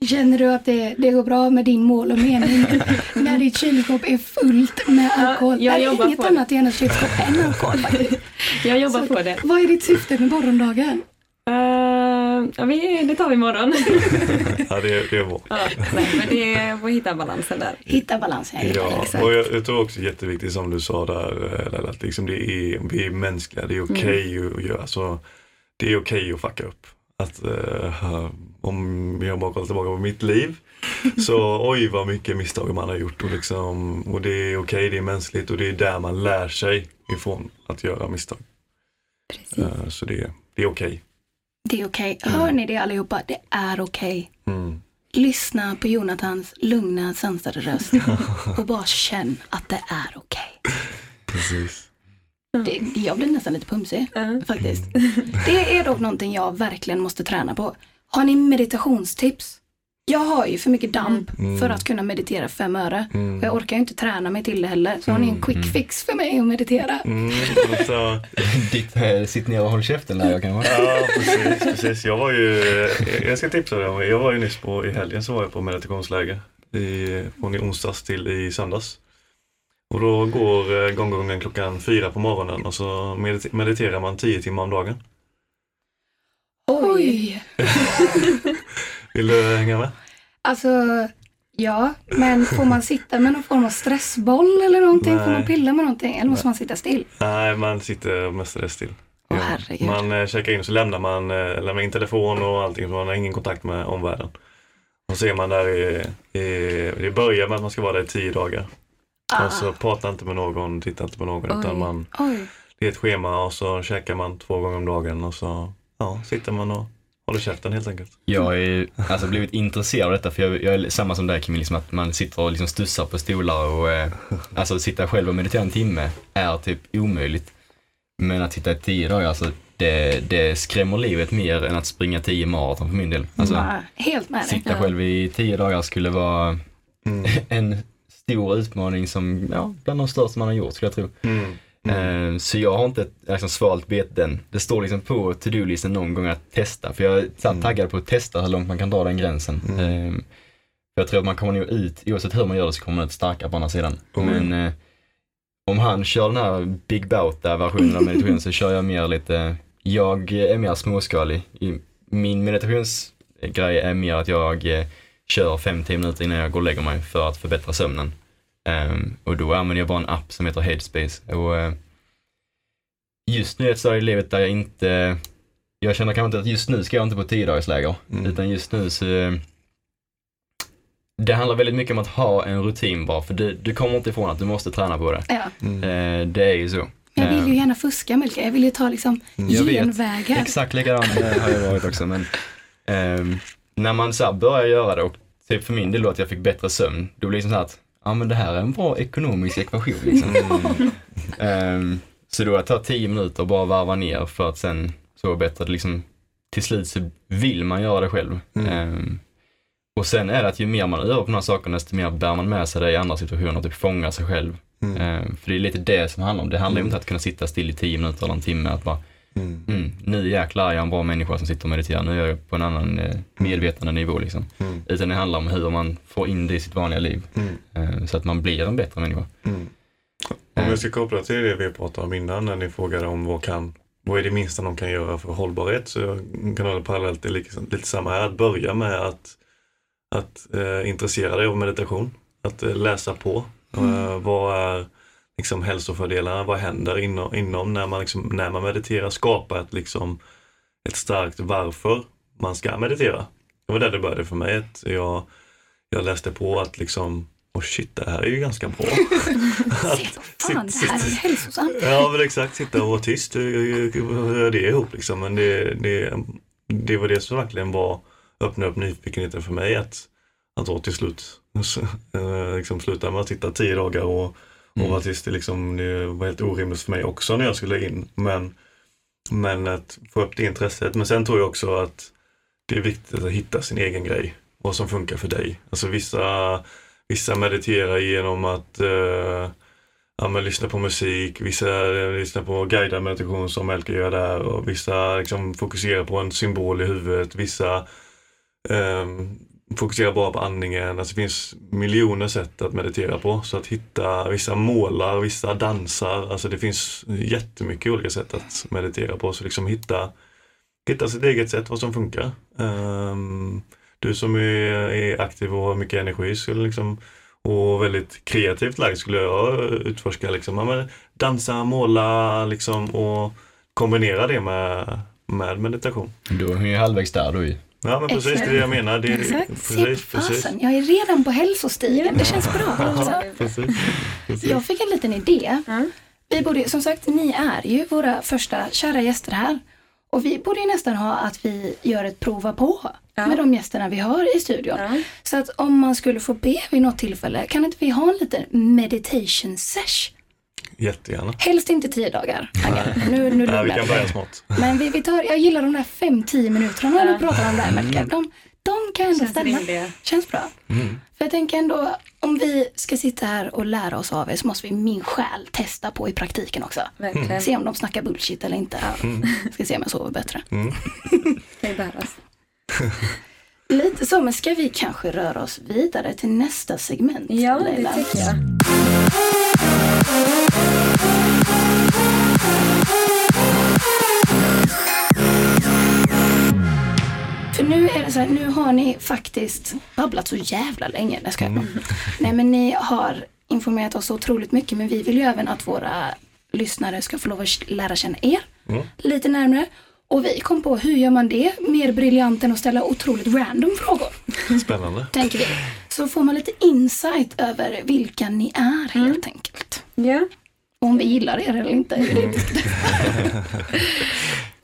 Känner du att det, det går bra med din mål och mening när ditt kylskåp är fullt med Ja, alkohol? jag det är jobbar inget annat i hennes kylskåp än alkohol. Jag jobbar Så- på det. Vad är ditt syfte med morgondagen? Uh, ja, vi, det tar vi imorgon. Ja, det, det är bra. ja, nej, men det är får hitta balansen där. Hitta balansen. Ja, exakt. och jag, jag tror också jätteviktigt som du sa där, att liksom det är, vi är mänskliga, det är okej Mm. att göra så. Det är okej att fucka upp. Att, eh, om jag bara kollar tillbaka på mitt liv, så oj vad mycket misstag man har gjort och, liksom, och det är okej, det är mänskligt och det är där man lär sig ifrån att göra misstag. Precis. Eh, så det, det är okej. Det är okej. Hör ni det allihopa? Det är okej. Mm. Lyssna på Jonathans lugna, sansade röst och bara känn att det är okej. Precis. Det, jag blir nästan lite pumsig Ja. faktiskt. Det är dock någonting jag verkligen måste träna på. Har ni meditationstips? Jag har ju för mycket damp Mm. för att kunna meditera fem öre. Mm. Och jag orkar ju inte träna mig till det heller. Så har ni en quick fix för mig att meditera? Mm, alltså, Ditt eh, sitt ner och håll käften där jag kanske. ja, precis, precis. Jag var ju, jag ska tipsa dig om, jag var ju nyss på, i helgen så var jag på meditationsläger. I, från i onsdags till i söndags. Och då går eh, gånggången klockan fyra på morgonen och så medit- mediterar man tio timmar om dagen. Oj! Vill du hänga med? Alltså, ja, men får man sitta med någon form av stressboll eller någonting? Får man Nej. pilla med någonting? Eller måste man sitta still? Nej, man sitter mestadels still. Åh, herregud. Man eh, checkar in och så lämnar man eh, lämnar in telefon och allting så man har ingen kontakt med omvärlden. Och så är man där i, i, det börjar med att man ska vara där i tio dagar. Och så pratar inte med någon, tittar inte på någon Oj. utan man, Oj. det är ett schema och så käkar man två gånger om dagen och så ja, sitter man och håller käften helt enkelt. Jag har ju alltså blivit intresserad av detta för jag, jag är samma som dig Kim, liksom att man sitter och liksom stussar på stolar och eh, alltså sitta själv och meditera en timme är typ omöjligt. Men att sitta i tio dagar, alltså det, det skrämmer livet mer än att springa tio maraton för min del. Alltså, Ja, helt med sitta själv i tio dagar skulle vara Mm. en stor utmaning som, ja, bland de största man har gjort skulle jag tro. Mm. Eh, Så jag har inte liksom svalt beten. Det står liksom på to-do-listen någon gång att testa. För jag är här taggad på att testa hur långt man kan dra den gränsen. Mm. Eh, för jag tror att man kommer nog ut, oavsett hur man gör det så kommer man ut starkare på andra sidan. Oh, Men eh, om han kör den här Big Bauta versionen av meditation så kör jag mer lite, jag är mer småskalig. Min meditationsgrej är mer att jag eh, kör 5-10 minuter innan jag går och lägger mig för att förbättra sömnen. Ehm, och då använder jag bara en app som heter Headspace. Och, eh, just nu är ett stadie i livet där jag inte, jag känner kanske inte att just nu ska jag inte på 10 dagars läger. Mm. Utan just nu så, det handlar väldigt mycket om att ha en rutin bara, för du, du kommer inte ifrån att du måste träna på det. Ja. Mm. Eh, det är ju så. Jag vill ju Eh, gärna fuska Melker. Jag vill ju ta liksom vet. genvägar. Exakt likadan eh, har jag varit också. Men ehm, när man så här börjar göra det och typ för min del då att jag fick bättre sömn, då blir det liksom så här att ja men det här är en bra ekonomisk ekvation liksom. Ehm, så då att ta tio minuter och bara varva ner för att sen sova bättre, liksom, till slut så vill man göra det själv. Mm. Ehm, och sen är det att ju mer man övar på de här sakerna, desto mer bär man med sig det i andra situationer och typ fångar sig själv. Mm. Ehm, för det är lite det som handlar om. Det handlar ju inte om att kunna sitta still i tio minuter eller en timme, att bara Mm. Mm, nu jäklar är jag en bra människa som sitter och mediterar. Nu är jag på en annan eh, medvetande nivå liksom. Mm. Utan det handlar om hur man får in det i sitt vanliga liv. Mm. Eh, så att man blir en bättre människa. Mm. Om jag ska koppla till det vi pratade om innan när ni frågade om vad kan vad är det minsta de kan göra för hållbarhet? Så jag kan det parallellt, är lite, lite samma här. Att börja med att, att eh, intressera dig av meditation. Att eh, läsa på. Eh, vad är liksom, hälsofördelarna? Vad händer inom, inom när, man liksom, när man mediterar? Skapa ett, liksom, ett starkt varför man ska meditera. Det var där det började för mig. Att jag, jag läste på att liksom, oh shit, det här är ju ganska bra. Vad fan, det här är ju hälsosamt. Ja men exakt, sitta och vara tyst. Hur det ihop liksom? Men det, det, det var det som verkligen var öppnade upp nyfikenheten för mig att, att då till slut eh, liksom sluta med att sitta tio dagar och, Mm. och vara artist Det, liksom, det var helt orimligt för mig också när jag skulle in. Men, men att få upp det intresset. Men sen tror jag också att det är viktigt att hitta sin egen grej. Vad som funkar för dig. Alltså vissa, vissa mediterar genom att eh, ja, men lyssna på musik, vissa eh, lyssnar på guidad meditation som Elke gör där och vissa liksom fokuserar på en symbol i huvudet, vissa eh, fokusera bara på andningen. Alltså det finns miljoner sätt att meditera på. Så att hitta, vissa målar, vissa dansar, alltså det finns jättemycket olika sätt att meditera på. Så liksom hitta, hitta sitt eget sätt, vad som funkar. Um, du som är, är aktiv och har mycket energi skulle liksom och väldigt kreativt lagd skulle jag utforska. Liksom. Ja, men dansa, måla liksom, och kombinera det med, med meditation. Då är ju halvvägs där du. Ja men precis, det är det jag menar. Det, är- Exakt, precis, precis. fasen. Jag är redan på hälsostigen. Det känns bra. Alltså. precis, precis. Jag fick en liten idé. Mm. Vi borde, som sagt, ni är ju våra första kära gäster här. Och vi borde ju nästan ha att vi gör ett prova på Ja. med de gästerna vi har i studion. Ja. Så att om man skulle få be vid något tillfälle, kan inte vi ha en liten meditation sesh? Jättegärna. Helst inte tio dagar. Nu, nu Ja, vi kan börja smått. Men vi, vi tar, jag gillar de där fem, tio minuterna när du pratar om det här Melker. De, de kan ändå Känns stämma. rimliga. Känns bra. För jag tänker ändå, om vi ska sitta här och lära oss av er så måste vi min själ testa på i praktiken också. Verkligen. Se om de snackar bullshit eller inte. Ska se om jag sover bättre. Kan ju behövas. Lite så, men ska vi kanske röra oss vidare till nästa segment? Ja, det Leila? tycker jag. För nu är det så här, nu har ni faktiskt babblat så jävla länge. Nej, ska jag. Nej, men ni har informerat oss så otroligt mycket, men vi vill ju även att våra lyssnare ska få lov att lära känna er lite närmare. Och vi kom på, hur gör man det mer briljant än att ställa otroligt random frågor? Spännande. Tänker vi. Så får man lite insight över vilka ni är helt enkelt. Ja. Och om vi gillar er eller inte. inte-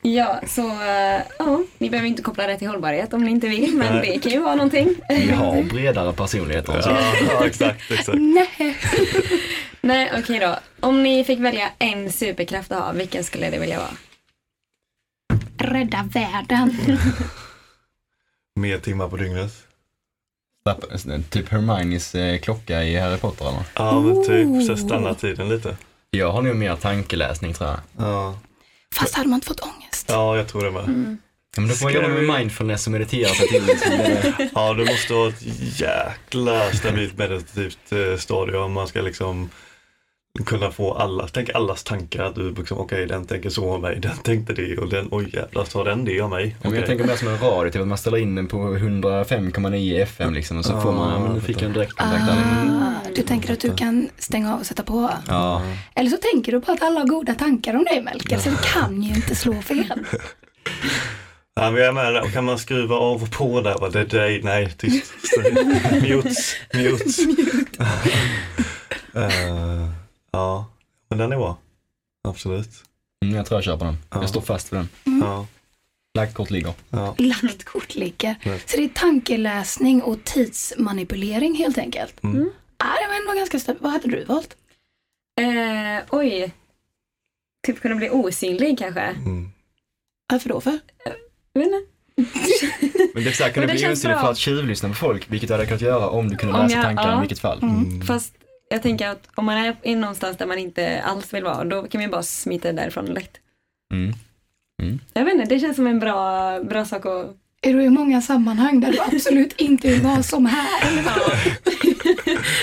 Ja, så eh, ja, ni behöver inte koppla det till hållbarhet om ni inte vill, men Nej. det kan ju vara någonting. Vi har bredare personligheter än så. Ja, ja exakt, exakt. Nej. Nej, okej då. Om ni fick välja en superkraft att ha, vilken skulle det vilja vara? Rädda världen. Mer timmar på dygnet. Typ Hermiones eh, klocka i Harry Potter eller? Ja, men typ så stanna tiden lite. Jag har nog mer tankeläsning tror jag. Ja, Fast hade man inte fått ångest. ja jag tror det med. Ja, men då får man jobba med mindfulness och meditera sig till det. Ja, du måste ha ett jäkla stabilt meditativt eh, stadie om man ska liksom kunna få alla, tänk allas tankar. Att du liksom, okej den tänker så om mig, den tänkte det och den, oj jävlar sa den det om mig. Ja, men jag tänker mer som en radio, typ att man ställer in den på 105,9 FM liksom och så får man, men nu fick jag en direktkontakt där. Ah, du tänker att du kan stänga av och sätta på. Ja, Eller så tänker du på att alla har goda tankar om dig Melker, så det kan ju inte slå fel. Ja, men jag är med där. Och Kan man skruva av och på där? Bara, Det är dig, nej tyst. Mutes, mutes. Eh, ja, men den är bra. Absolut. mm, jag tror jag köper den. Ja. Jag står fast vid den. Ja, Lagt kort ligger. ja. Lagt kort ligger. Mm. Så det är tankeläsning och tidsmanipulering helt enkelt. Mm. Ah, det var ändå ganska stabilt. Vad hade du valt? Eh, oj. Typ kunna bli osynlig kanske. Mm. Varför då för? Jag vet inte. Men det är så här, kan du bli osynlig bra. för att tjuvlyssna på folk, vilket du hade kunnat göra om du kunde Om läsa jag- tankarna ja. i vilket fall. Mm. Fast jag tänker att om man är i någonstans där man inte alls vill vara, då kan man ju bara smita därifrån lätt. Mm. Jag vet inte, det känns som en bra, bra sak att... Är du i många sammanhang där du absolut inte vill vara som här?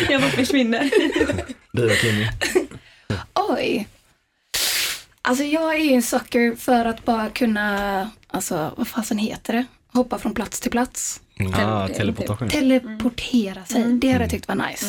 jag bara försvinner. Du då Kimmy? Oj. Alltså jag är ju en sucker för att bara kunna, alltså vad fasen heter det? Hoppa från plats till plats. Ah, Tele- teleportation. Teleportera sig. Det hade jag tyckt var nice.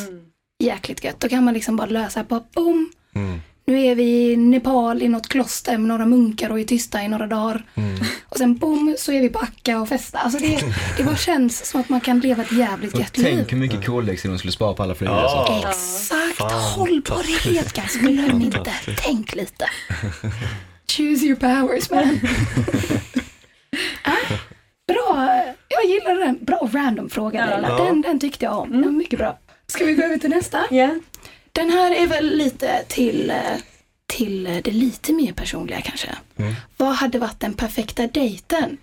Jäkligt gött. Då kan man liksom bara lösa, bara boom. Mm. Nu är vi i Nepal i något kloster med några munkar och är tysta i några dagar. Och sen boom så är vi på Akka och festa. Alltså det, det bara känns som att man kan leva ett jävligt Och gött tänk liv. hur mycket koldioxid de skulle spara på alla flygresor. Ja. Exakt, hållbarhet guys, glöm inte. Tänk lite. Choose your powers man. ah, bra, jag gillar den. Bra random fråga Ja. Leila. Den, den tyckte jag om. Den var mycket bra. Ska vi gå över till nästa? Ja. Den här är väl lite till, till det lite mer personliga kanske. Vad hade varit den perfekta dejten?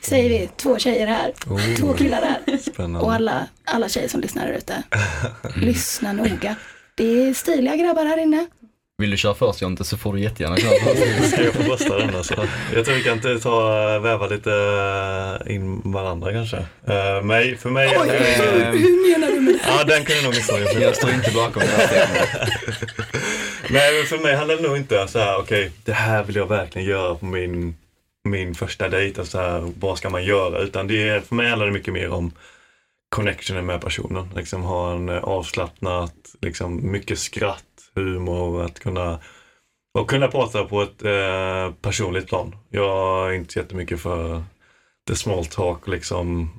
Säger vi, två tjejer här, två killar där. Och Spännande. alla, alla tjejer som lyssnar där ute. Lyssna noga. Det är stiliga grabbar här inne. Vill du köra först Jonte så får du jättegärna köra först. Ska jag få rösta den alltså? Jag tror vi kan inte ta, väva lite eh, in varandra kanske. Uh, mig, för mig... Oj, eh, hur menar du med det? ja, den kan jag nog missa. Jag står inte bakom det här. Nej, men för mig handlar det nog inte så här, okej, det här vill jag verkligen göra på min, min första dejt. Alltså så här, vad ska man göra? Utan det är, för mig handlar det mycket mer om connectionen med personen. Liksom ha en eh, avslappnat, liksom mycket skratt, humor, att kunna och kunna prata på ett eh, personligt plan. Jag är inte jättemycket för the small talk liksom.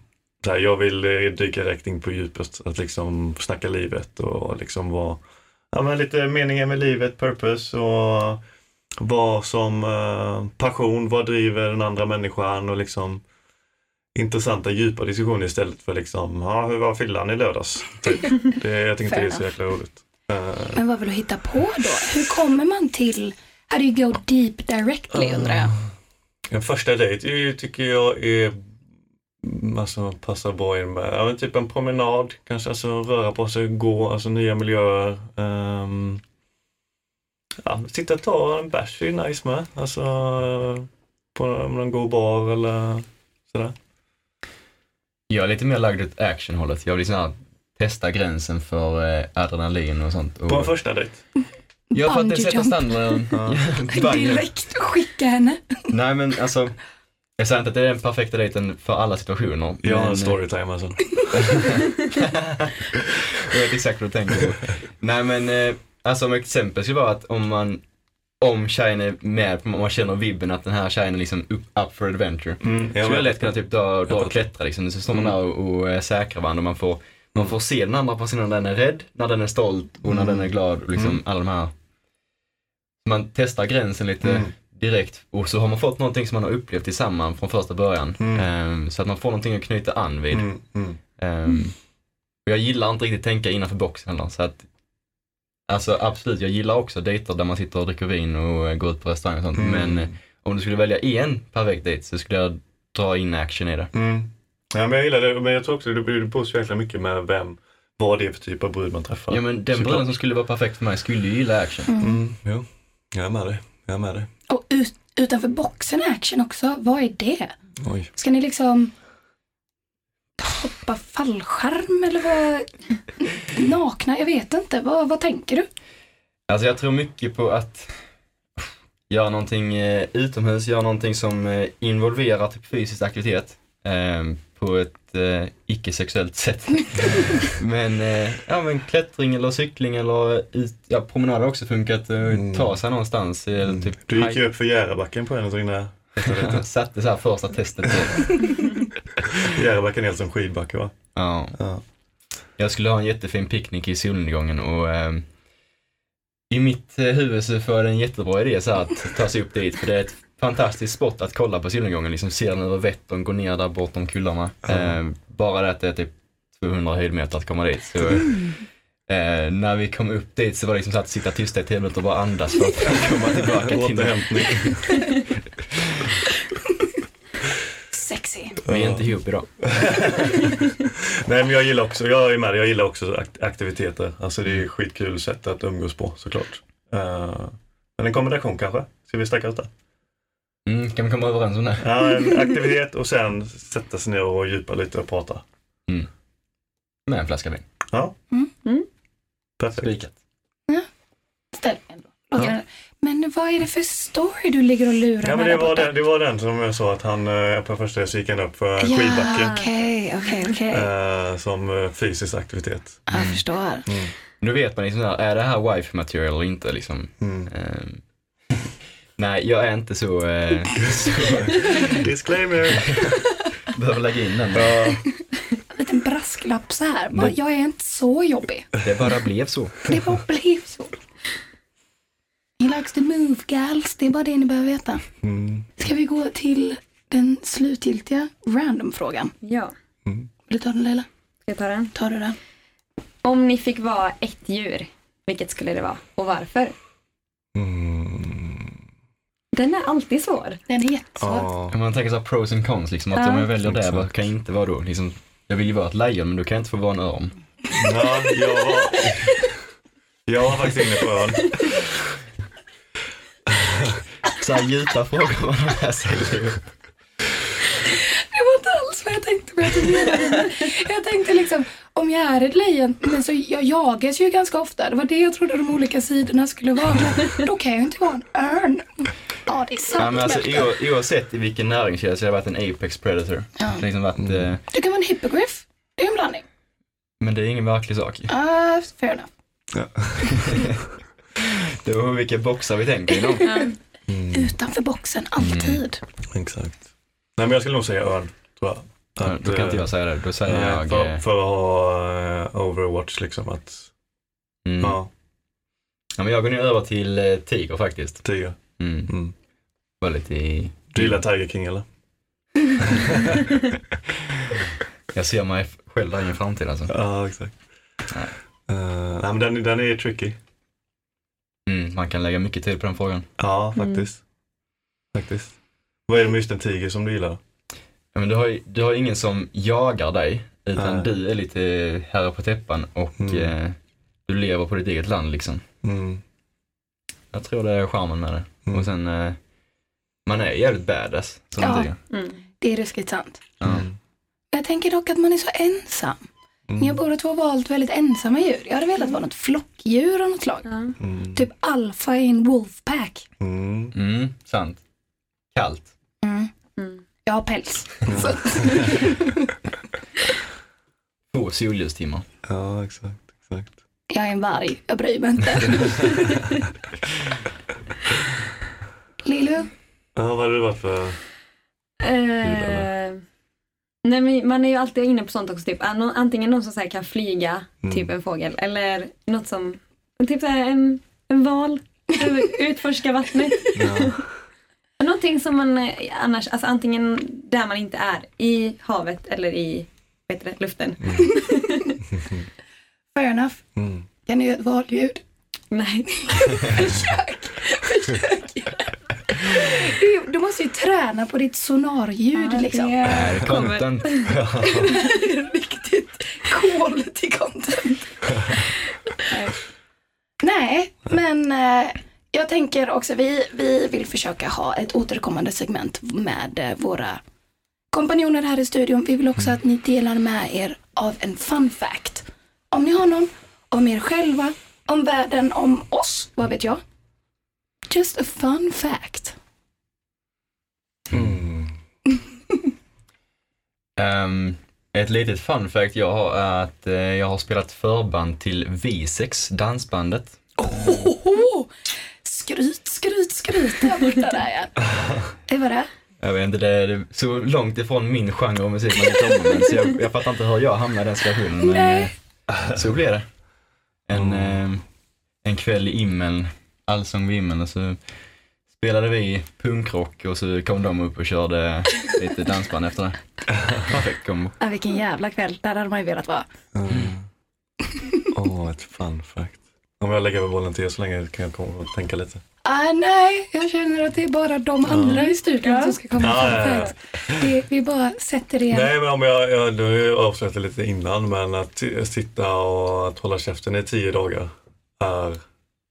Här, jag vill eh, dyka direkt in på djupet, att liksom snacka livet och liksom vara ja, men lite meningen med livet, purpose och vad som eh, passion, vad driver den andra människan och liksom intressanta djupa diskussioner istället för liksom, ja hur var fyllan i lördags? Typ. Det, jag tycker inte det är så jäkla roligt. Eh, Men vad vill du hitta på då? Hur kommer man till, how do you go deep directly undrar jag? En första dejt tycker jag är Alltså passar bra in med, ja, typ en promenad, kanske alltså röra på sig, gå, alltså nya miljöer. Um, ja, sitta och ta en bärs är nice med, alltså på någon god bar eller sådär. Jag är lite mer lagd åt actionhållet. Jag vill liksom här, testa gränsen för eh, adrenalin och sånt. På en första dejt. ja, för att det sätter standarden. Ja. Direkt skicka henne. Nej men alltså, jag säger inte att det är den perfekta dejten för alla situationer. Jag har en storytime alltså. Jag vet exakt vad du tänker på. Nej men, eh, alltså om exempel skulle vara att om man, om tjejen är med, om man känner vibben att den här tjejen är liksom up, up for adventure. Mm, Så jag skulle jag lätt kunna typ dra, dra och klättra liksom. Så står man Mm. där och, och eh, säkrar varandra och man får, man får se den andra personen när den är rädd, när den är stolt och när Mm. den är glad. och Liksom Mm. alla de här. Man testar gränsen lite Mm. direkt och så har man fått någonting som man har upplevt tillsammans från första början. Mm. Ehm, så att man får någonting att knyta an vid. Mm, mm. Ehm, och jag gillar inte riktigt tänka innanför boxen heller. Så att, alltså absolut, jag gillar också dejter där man sitter och dricker vin och eh, går ut på restaurang och sånt. Mm. Men eh, om du skulle välja en perfekt dejt så skulle jag dra in action i det. Mm. Ja, men jag gillar det, men jag tror också det det beror så jäkla mycket med vem, vad det är för typ av brud man träffar. Ja men den bruden som skulle vara perfekt för mig skulle ju gilla action. Mm, jo, jag är med dig. Jag är med dig. Och ut, utanför boxen action också, vad är det? Oj. Ska ni liksom hoppa fallskärm eller vad? Nakna? Jag vet inte. Vad, vad tänker du? Alltså jag tror mycket på att göra någonting eh, utomhus, göra någonting som eh, involverar typ fysisk aktivitet eh, på ett eh, icke-sexuellt sätt. men, eh, ja, men klättring eller cykling eller ut, ja, promenad har också funkat. Eh, Mm. Ta sig någonstans. Eh, typ, Du gick ju upp för Järabacken på en av dina satte så här första testet. Järabacken är helt som skidbacke va? ja. Ja. Jag skulle ha en jättefin picknick i solnedgången och ehm, i mitt eh, huvud så får jag en jättebra idé så här att ta sig upp dit för det är ett fantastiskt spot att kolla på solnedgången, liksom se den över Vättern, gå ner där bortom kullarna. Ehm, bara det att det är typ 200 höjdmeter att komma dit. Så, eh, när vi kom upp dit så var det liksom så att sitta tysta i tio minuter och bara andas för att komma tillbaka till Återhämtning. Sexy. Vi är inte ihop idag. Nej men jag gillar också, jag är med jag gillar också akt- aktiviteter. Alltså det är skitkul sätt att umgås på såklart. Uh, men en kombination kanske? Ska vi sträcka oss där? Mm, kan vi komma överens om det? Ja, en aktivitet och sen sätta sig ner och djupa lite och prata. Med en flaska vin. Ja. Mm. Mm. Perfekt. Spikat. Ställningen då. Låter det- Men vad är det för story du ligger och lurar Ja, men det, var den, det var den som jag sa att han eh, på första så gick han upp för en skidbacke. Ja, okej, okej, okej. eh, som eh, fysisk aktivitet. Jag förstår. Nu vet man liksom, är det här wife material eller inte liksom? Mm. Ehm, nej, jag är inte så, eh, så Disclaimer! behöver lägga in den. Ja, En liten brasklapp så här. Bara, Jag är inte så jobbig. Det bara blev så. Det bara blev så. He likes to move gals. Det är bara det ni behöver veta. mm. Ska vi gå till den slutgiltiga random-frågan? Ja, Vill du ta den Leila? ska jag ta den? Tar du den? Om ni fick vara ett djur, vilket skulle det vara och varför? Mm. Den är alltid svår. Den är jättesvår. Ja. Om man tänker så här pros and cons, liksom, att Ja. om jag väljer det, vad kan jag inte vara då? Liksom, jag vill ju vara ett lejon, men då kan jag inte få vara en örn. Ja, jag var, jag var faktiskt inne på ön. Så här djupa frågor man har med sig. Det var inte alls vad jag tänkte på. Jag tänkte, liksom, om jag är ett lejon, men så jag jagas ju ganska ofta. Det var det jag trodde de olika sidorna skulle vara. Då kan jag inte vara en örn. Ja, det är sant. Ja, men alltså, oavsett i vilken näringskedja så har jag varit en apex predator. Ja. Liksom varit, eh, Du kan vara en hippogriff. Det är en blandning. men det är ingen verklig sak. Uh, fair enough. Det beror på vilka boxar vi tänker inom. Utanför boxen, alltid. Exakt. Nej men jag skulle nog säga örn, tror jag. Ja, Att, Då kan inte eh, jag säga det. Då säger nej, jag... för, eh, för att ha eh, Overwatch liksom att, Mm. ja, Ja, men jag går nu över till tiger faktiskt. tiger. Mm. Mm. Var lite i... Du gillar Tiger King eller? Jag ser mig själv där i en framtid alltså. Ja, exakt. Nej. Eh, nej, men den, den är tricky. Mm, man kan lägga mycket tid på den frågan. Ja, faktiskt. Faktiskt. Vad är det med just en tiger som du gillar? Ja, men du, har, du har ingen som jagar dig, utan Nej. du är lite herre på täppan och Mm. eh, du lever på ditt eget land liksom. Mm. Jag tror det är charmen med det. Mm. Och sen, eh, man är jävligt badass som Ja. Mm. Det är ruskigt sant. Mm. Jag tänker dock att man är så ensam. Mm. Ni har båda två valt väldigt ensamma djur. Jag hade velat vara något flockdjur av något slag. Mm. Typ alfa i en wolfpack. Mm. Mm, sant. Kallt. Mm. Mm. Jag har päls. Få solljustimmar. Ja, exakt. exakt. jag är en varg. Jag bryr mig inte. Lilu? Ja, vad hade det varit för... Eh, nej, men man är ju alltid inne på sånt också. Typ. An- Antingen någon som så här, kan flyga, Mm. typ en fågel, eller något som, typ så en, en val, utforska vattnet. Ja. Någonting som man eh, annars, alltså antingen där man inte är, i havet eller i heter det, luften. Fair enough. Mm. Kan du göra ett valljud? Nej. Försök. Försök. Du, du måste ju träna på ditt sonarljud Ja, liksom. det Är kommer. content. Riktigt quality content. Nej, men eh, jag tänker också, vi, vi vill försöka ha ett återkommande segment med eh, våra kompanjoner här i studion. Vi vill också att ni delar med er av en fun fact. Om ni har någon, om er själva, om världen, om oss, vad vet jag. Just a fun fact. Mm. Ehm, ett litet fun fact jag har är att eh, jag har spelat förband till Visex, dansbandet. Ohoho! Skryt, skryt, skryt där borta där ja. Det var det. Jag vet inte, det är så långt ifrån min genre av musik man kan komma med, så jag, jag fattar inte hur jag hamnade i den situationen. Men eh, så blev det. En, eh, en kväll i Immeln, allsång vid Immeln och så spelade vi punkrock och så kom de upp och körde lite dansband efter det. Perfekt kombo. Ja, vilken jävla kväll. Där hade man ju velat vara. Mm. Åh, ett fun fact. Om jag lägger över bollen till er så länge kan jag komma och tänka lite. Ah, nej, jag känner att det är bara de andra i studion som ska komma Ja, ja, ja. Det, vi bara sätter det. Nej, men om jag, jag, ju avslöjat det lite innan, men att sitta och att hålla käften i tio dagar är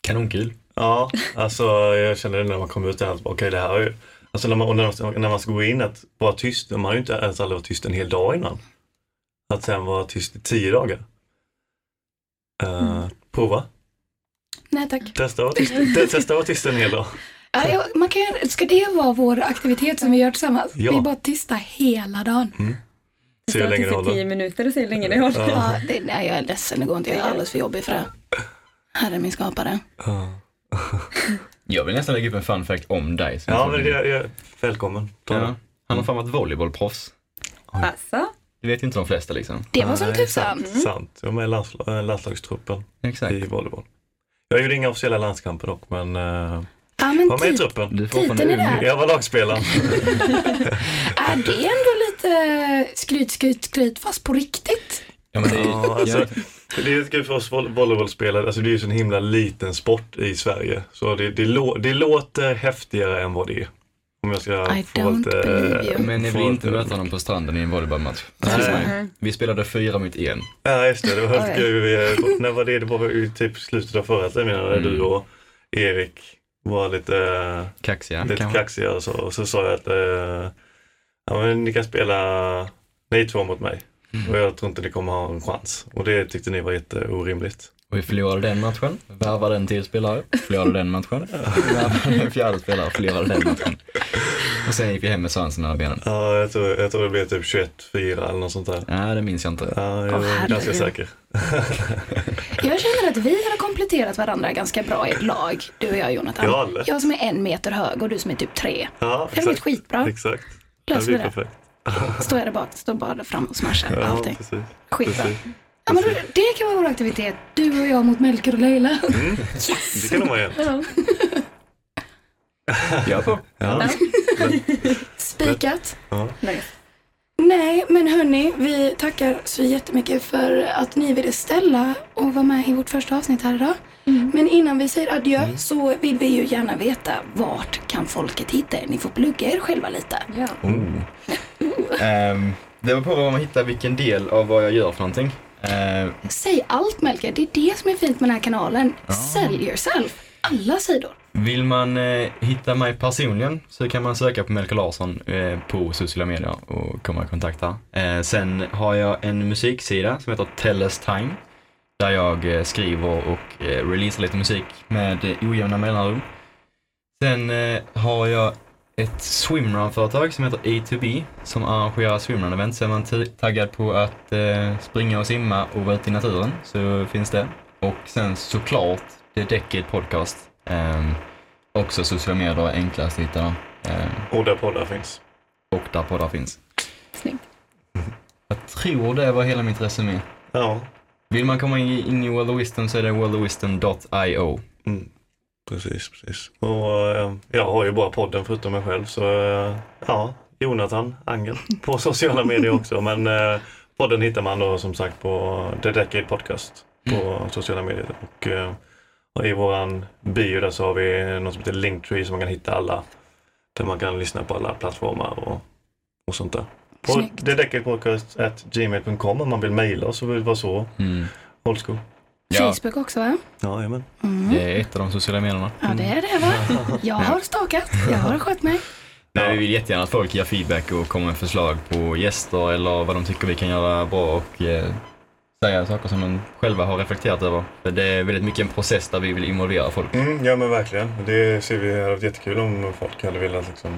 Kanonkul. Ja, alltså jag känner det när man kommer ut där. Okej, det här är ju... Alltså när man, när, man- när man ska gå in att vara tyst, man har ju inte ens aldrig varit tyst en hel dag innan. Att sen vara tyst i tio dagar. Uh, Prova. Nej tack. Testa att vara tyst, en hel dag. Ja, man kan, ska det vara vår aktivitet som vi gör tillsammans? Ja. Vi bara tysta hela dagen. Se hur länge det håller. tio minuter och se hur länge det håller. Ja, det, nej, jag är ledsen, det går inte. Jag är alldeles för jobbig för det. Herre min skapare. Ja, Jag vill nästan lägga upp en fun fact om dig. som ja jag men det, är välkommen. Ja. Han har fan varit volleybollproffs. Alltså, Det vet inte de flesta liksom. Det var som tusan. Sant, sant. Jag var med i landsla- äh, landslagstruppen Exakt. i volleyboll. Jag gjorde inga officiella landskamper dock, men uh, Ja, men var med i typ, truppen. Du Titeln är där. Jag var lagspelaren. är det ändå lite skryt, skryt, skryt fast på riktigt? Ja, men det, Ja, alltså, det är kul för oss voll- volleybollspelare, alltså det är ju så en himla liten sport i Sverige. Så det, det, lå, det låter häftigare än vad det är. Om jag ska I få don't lite... you. men ni vill inte möta honom på stranden i en volleybollmatch. Nej. Vi spelade fyra mot en. Ja just det, det var helt kul. Vi- När var det? Det var i typ slutet av förra terminen när Mm. du och Erik var lite, Kaxiga lite kanske. kaxiga och så, och så sa jag att eh, ja, men ni kan spela ni två mot mig. Mm. Och jag tror inte ni kommer ha en chans. Och det tyckte ni var jätteorimligt. Och vi förlorade den matchen, värvade en till spelare, förlorade den matchen, värvade en fjärde spelare, förlorade den matchen. Och sen gick vi hem med svansen mellan benen. Ja, jag tror, jag tror det blev typ 21-4 eller något sånt där. Nej, det minns jag inte. Ja, jag är ganska herregud. säker. Jag känner att vi har kompletterat varandra ganska bra i ett lag, du och jag Jonathan. Ja, jag som är en meter hög och du som är typ tre. Ja, Det har blivit skitbra. Exakt. Löser det vi det. perfekt. Står jag där bak, står bara där fram och smashar Ja, allting. precis. Skitbra. precis. Ja, men det kan vara vår aktivitet. Du och jag mot Melker och Leila. Det kan nog vara jämnt. ja. Jag på. Ja. Spikat. Ja. Nice. Nej, men hörni, vi tackar så jättemycket för att ni ville ställa och vara med i vårt första avsnitt här idag. Men innan vi säger adjö så vill vi ju gärna veta vart kan folket hitta er? Ni får plugga er själva lite. Ja. Ehm, det var på vad man hittar vilken del av vad jag gör för någonting. Ehm, Säg allt Melker, det är det som är fint med den här kanalen. Sell yourself. Alla sidor. Vill man eh, hitta mig personligen så kan man söka på Melker Larsson eh, på sociala medier och komma i kontakt där. Eh, sen har jag en musiksida som heter Tell Us Time där jag eh, skriver och eh, releasar lite musik med eh, ojämna mellanrum. Sen har jag ett swimrun-företag som heter A2B som arrangerar swimrun-event. Så är man taggad på att eh, springa och simma och vara ute i naturen så finns det. Och sen såklart The Decade Podcast. Ehm, också sociala medier är enklast att hitta. Ehm, Och där poddar finns. och där poddar finns. Snyggt. Jag tror det var hela mitt resumé. Ja, Vill man komma in, in i World of Wisdom så är det worldofwisdom.io. mm. Precis, precis. Och eh, jag har ju bara podden förutom mig själv så eh, ja, Jonathan Angel på sociala medier också. Men eh, podden hittar man då som sagt på The Decade Podcast på sociala medier. Och, eh, och i våran bio där så har vi något som heter Linktree som man kan hitta alla. Där man kan lyssna på alla plattformar och, och sånt där. På thedecadepodcast.gmail.com om man vill mejla oss och vill vara så Mm. old school. Ja, Facebook också va? Ja, jajamän. Mm. det är ett av de sociala medierna. Ja, det är det va? Jag har stakat, jag har skött mig. Nej, vi vill jättegärna att folk ger feedback och kommer med förslag på gäster eller vad de tycker vi kan göra bra och eh, säga saker som de själva har reflekterat över. För det är väldigt mycket en process där vi vill involvera folk. Mm, ja men verkligen. Det ser vi varit jättekul om folk hade velat liksom,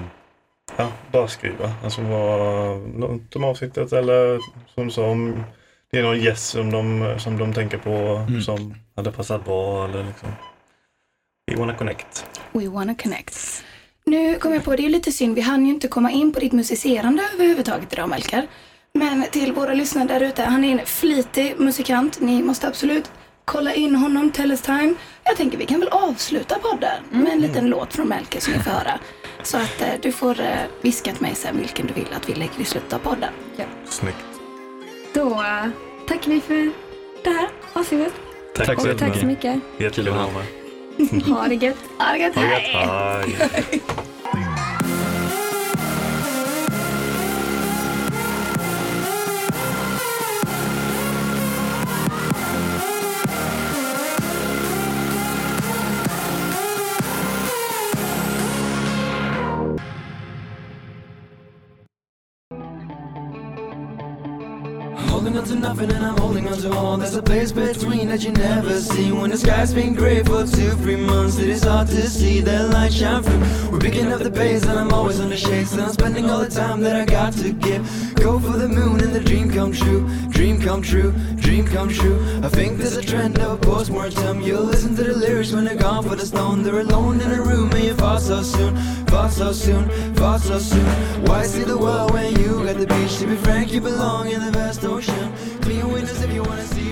ja, bara skriva. Alltså vad, något om avsnittet eller som du sa om det är någon gäst som de, som de tänker på som hade passat bra eller liksom. We wanna connect. We wanna connect. Nu kom jag på, det är lite synd, vi hann ju inte komma in på ditt musicerande överhuvudtaget idag Melker. Men till våra lyssnare där ute, han är en flitig musikant. Ni måste absolut kolla in honom, Tell us time. Jag tänker vi kan väl avsluta podden med en liten låt från Melker som ni får höra. Så att eh, du får eh, viska till mig sen vilken du vill att vi lägger i slutet av podden. Snyggt. Då tackar vi för det här avsnittet. Tack, Tack så tack så mycket. Jättekul att vara med. Ha det gött. Ha det gött, Ha det hej! nothing and I'm holding on to all. There's a place between that you never see. When the sky's been grey for two, three months, it is hard to see that light shine through. We're picking up the pace and I'm always on the shakes. And I'm spending all the time that I got to give. Go for the moon and the dream come true. Dream come true, dream come true. I think there's a trend of postmortem. You'll listen to the lyrics when they're gone for the stone. They're alone in a room and you fall so soon. Fall so soon, fall so soon. Why see the world when you got the beach? To be frank, you belong in the vast ocean. Clean windows if you wanna see